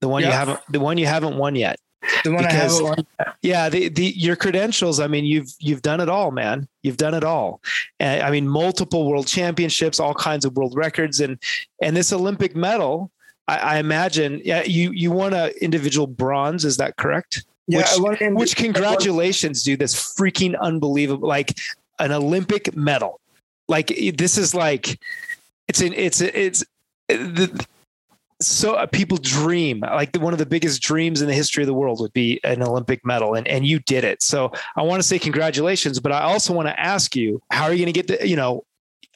the one you haven't, the one you haven't won yet. The one Because- I have, one, Yeah, the, the your credentials. I mean, you've you've done it all, man. You've done it all. And, I mean, multiple world championships, all kinds of world records, and and this Olympic medal. I, I imagine. Yeah, you you won a individual bronze. Is that correct? yeah, which- won Which congratulations, dude. That's freaking unbelievable. Like an Olympic medal. Like this is like it's an it's it's the so uh, people dream like one of the biggest dreams in the history of the world would be an olympic medal and, and you did it so i want to say congratulations but i also want to ask you how are you going to get the you know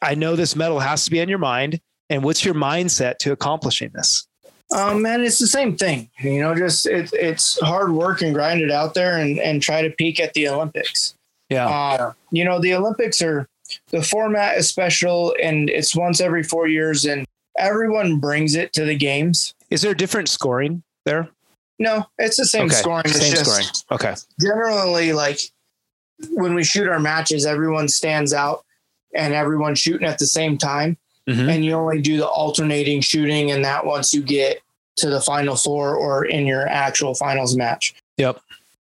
i know this medal has to be on your mind and what's your mindset to accomplishing this Um, man, it's the same thing. You know, just it, it's hard work and grind it out there and, and try to peak at the Olympics. yeah Uh, you know, the Olympics are the format is special and it's once every four years and everyone brings it to the games. is there different scoring there No, it's the same okay scoring. It's same scoring okay generally like when we shoot our matches, everyone stands out and everyone's shooting at the same time. Mhm. And you only do the alternating shooting and that once you get to the final four or in your actual finals match. Yep.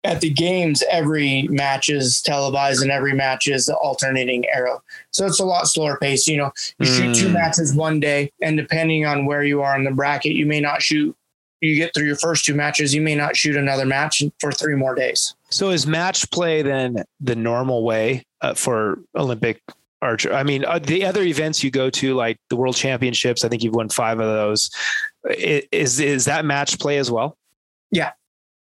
At the games, every match is televised and every match is the alternating arrow. So it's a lot slower pace. You know, you shoot two Mm. matches one day, and depending on where you are in the bracket, you may not shoot. You get through your first two matches, you may not shoot another match for three more days. so is match play then the normal way uh, for olympic archer. I mean, uh, the other events you go to, like the World Championships, I think you've won five of those. Is is that match play as well? Yeah.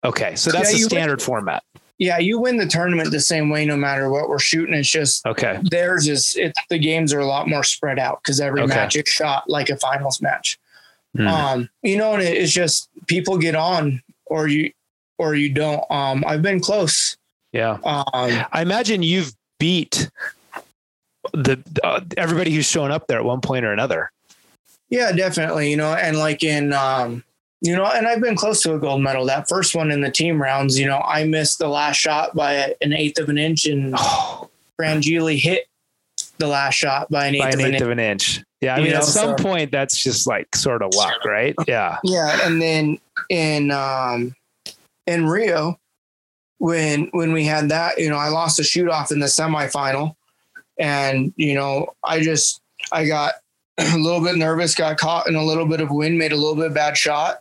Okay, so that's yeah, a standard win, format. Yeah, you win the tournament the same way, no matter what we're shooting. It's just okay. Theirs is it. The games are a lot more spread out because every okay. match is shot like a finals match. Mm. Um, you know, and it's just people get on or you or you don't. Um, I've been close. Yeah. Um, I imagine you've beat the uh, everybody who's shown up there at one point or another. Yeah, definitely. You know, and like in um, you know, and I've been close to a gold medal. That first one in the team rounds, you know, I missed the last shot by an eighth of an inch, and oh. [sighs] Frangilli hit the last shot by an eighth, by an, of, eighth an of an inch. Yeah, I mean, know, at some so, point, that's just like sort of luck, right? Yeah. Yeah, and then in um, in Rio, when when we had that, you know, I lost a shoot off in the semifinal, and you know, I just I got [clears throat] a little bit nervous, got caught in a little bit of wind, made a little bit bad shot,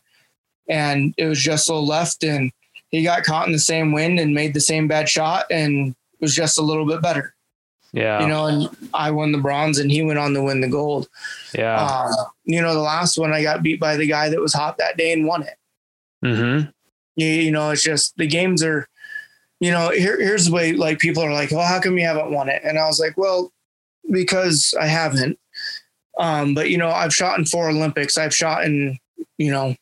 and it was just so left, and he got caught in the same wind and made the same bad shot, and it was just a little bit better. Yeah. You know, and I won the bronze and he went on to win the gold. Yeah. Um, you know, the last one I got beat by the guy that was hot that day and won it. Mm-hmm. You, you know, it's just the games are, you know, here, here's the way like people are like, well, how come you haven't won it? And I was like, well, because I haven't. Um, but you know, I've shot in four Olympics. I've shot in, you know,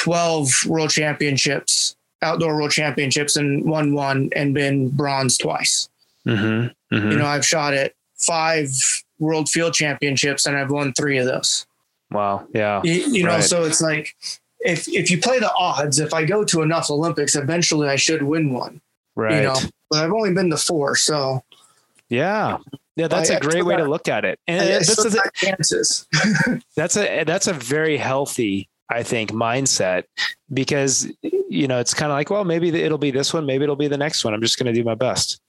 12 world championships, outdoor world championships and won one and been bronze twice. Mm-hmm. Mm-hmm. You know, I've shot at five world field championships and I've won three of those. Wow. Yeah. You, you know, right. so it's like if if you play the odds, if I go to enough Olympics, eventually I should win one. Right. You know, but I've only been to four, so yeah. Yeah, that's I, a great way to look at it. And this is a, chances. [laughs] that's a that's a very healthy, I think, mindset because you know it's kind of like, well, maybe it'll be this one, maybe it'll be the next one. I'm just going to do my best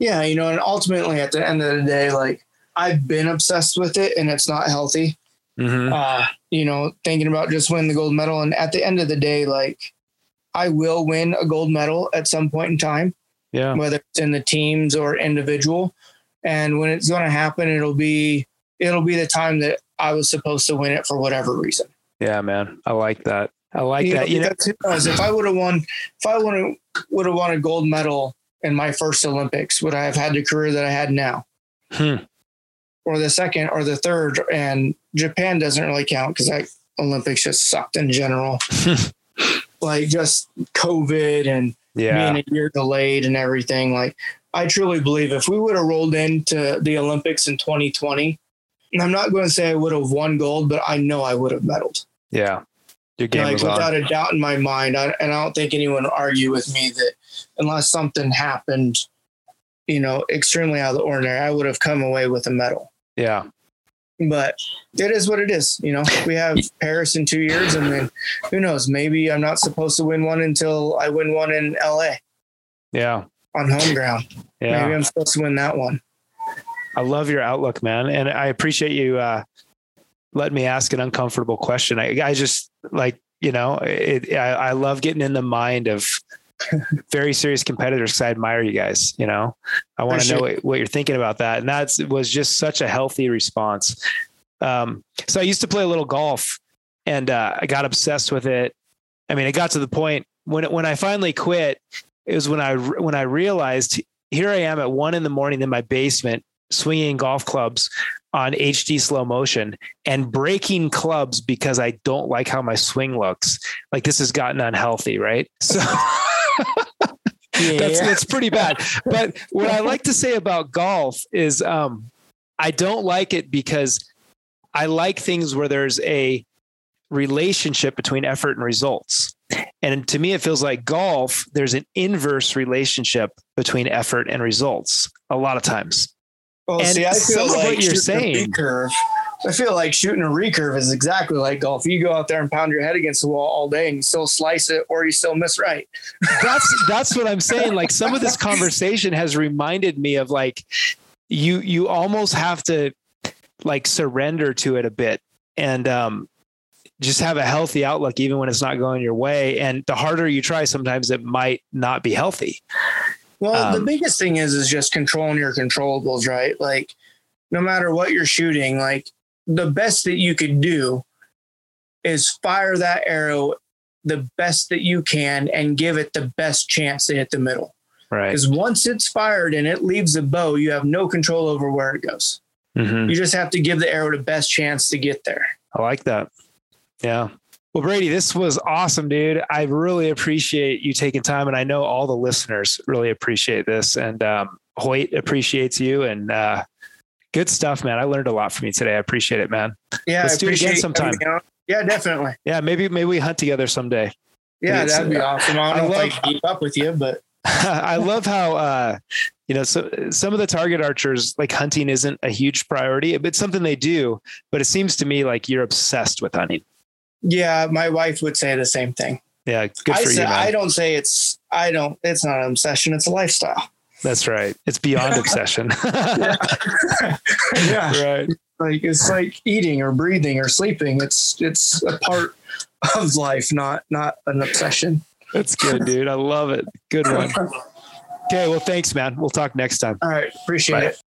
yeah, you know, and ultimately at the end of the day, like I've been obsessed with it and it's not healthy. Mm-hmm. Uh, you know, thinking about just winning the gold medal. And at the end of the day, like I will win a gold medal at some point in time. Yeah. Whether it's in the teams or individual. And when it's going to happen, it'll be, it'll be the time that I was supposed to win it for whatever reason. Yeah, man. I like that. I like you that. Know, you know, if I would have won, if I would have would have won a gold medal in my first Olympics, would I have had the career that I had now? Hmm. Or the second or the third. And Japan doesn't really count because that Olympics just sucked in general. [laughs] like just COVID and yeah. being a year delayed and everything. Like I truly believe if we would have rolled into the Olympics in 2020, and I'm not going to say I would have won gold, but I know I would have medaled. Yeah. Your game like, without on. a doubt in my mind. I, and I don't think anyone would argue with me that unless something happened, you know, extremely out of the ordinary, I would have come away with a medal. Yeah. But it is what it is. You know, we have [laughs] Paris in two years, and then who knows? Maybe I'm not supposed to win one until I win one in LA. Yeah. On home ground. Yeah. Maybe I'm supposed to win that one. I love your outlook, man. And I appreciate you uh, letting me ask an uncomfortable question. I, I just like, you know, it, I, I love getting in the mind of [laughs] very serious competitors because I admire you guys. You know, I want to know what, what, you're thinking about that. And that was just such a healthy response. Um, so I used to play a little golf and uh, I got obsessed with it. I mean, it got to the point when, when I finally quit, it was when I, when I realized here I am at one in the morning in my basement swinging golf clubs on HD slow motion and breaking clubs because I don't like how my swing looks. Like this has gotten unhealthy, right? So [laughs] yeah. that's that's pretty bad. But what I like to say about golf is um, I don't like it because I like things where there's a relationship between effort and results. And to me, it feels like golf, there's an inverse relationship between effort and results a lot of times. Well, and see, I feel like what you're saying. Curve I feel like shooting a recurve is exactly like golf. You go out there and pound your head against the wall all day and you still slice it or you still miss right. [laughs] that's that's what I'm saying. Like some of this conversation has reminded me of like you you almost have to like surrender to it a bit and um just have a healthy outlook even when it's not going your way and the harder you try sometimes it might not be healthy Well, um, the biggest thing is is just controlling your controllables, right? Like no matter what you're shooting, like the best that you could do is fire that arrow the best that you can and give it the best chance to hit the middle. Right. Because once it's fired and it leaves the bow, you have no control over where it goes. Mm-hmm. You just have to give the arrow the best chance to get there. I like that. Yeah. Well, Brady, this was awesome, dude. I really appreciate you taking time, and I know all the listeners really appreciate this. And um, Hoyt appreciates you, and uh, good stuff, man. I learned a lot from you today. I appreciate it, man. Yeah, let's do it again sometime. Yeah, definitely. Yeah, maybe maybe we hunt together someday. Yeah, that'd be awesome. I don't I know love, if I keep up with you, but [laughs] I love how uh, you know so some of the target archers like hunting isn't a huge priority. It's something they do, but it seems to me like you're obsessed with hunting. Yeah, my wife would say the same thing. Yeah, good I for say, you. Man. I don't say it's I don't it's not an obsession, it's a lifestyle. That's right. It's beyond obsession. [laughs] yeah. yeah. [laughs] Right. Like it's like eating or breathing or sleeping. It's it's a part of life, not not an obsession. That's good, dude. I love it. Good one. [laughs] Okay, well, thanks, man. We'll talk next time. All right. Appreciate Bye. it.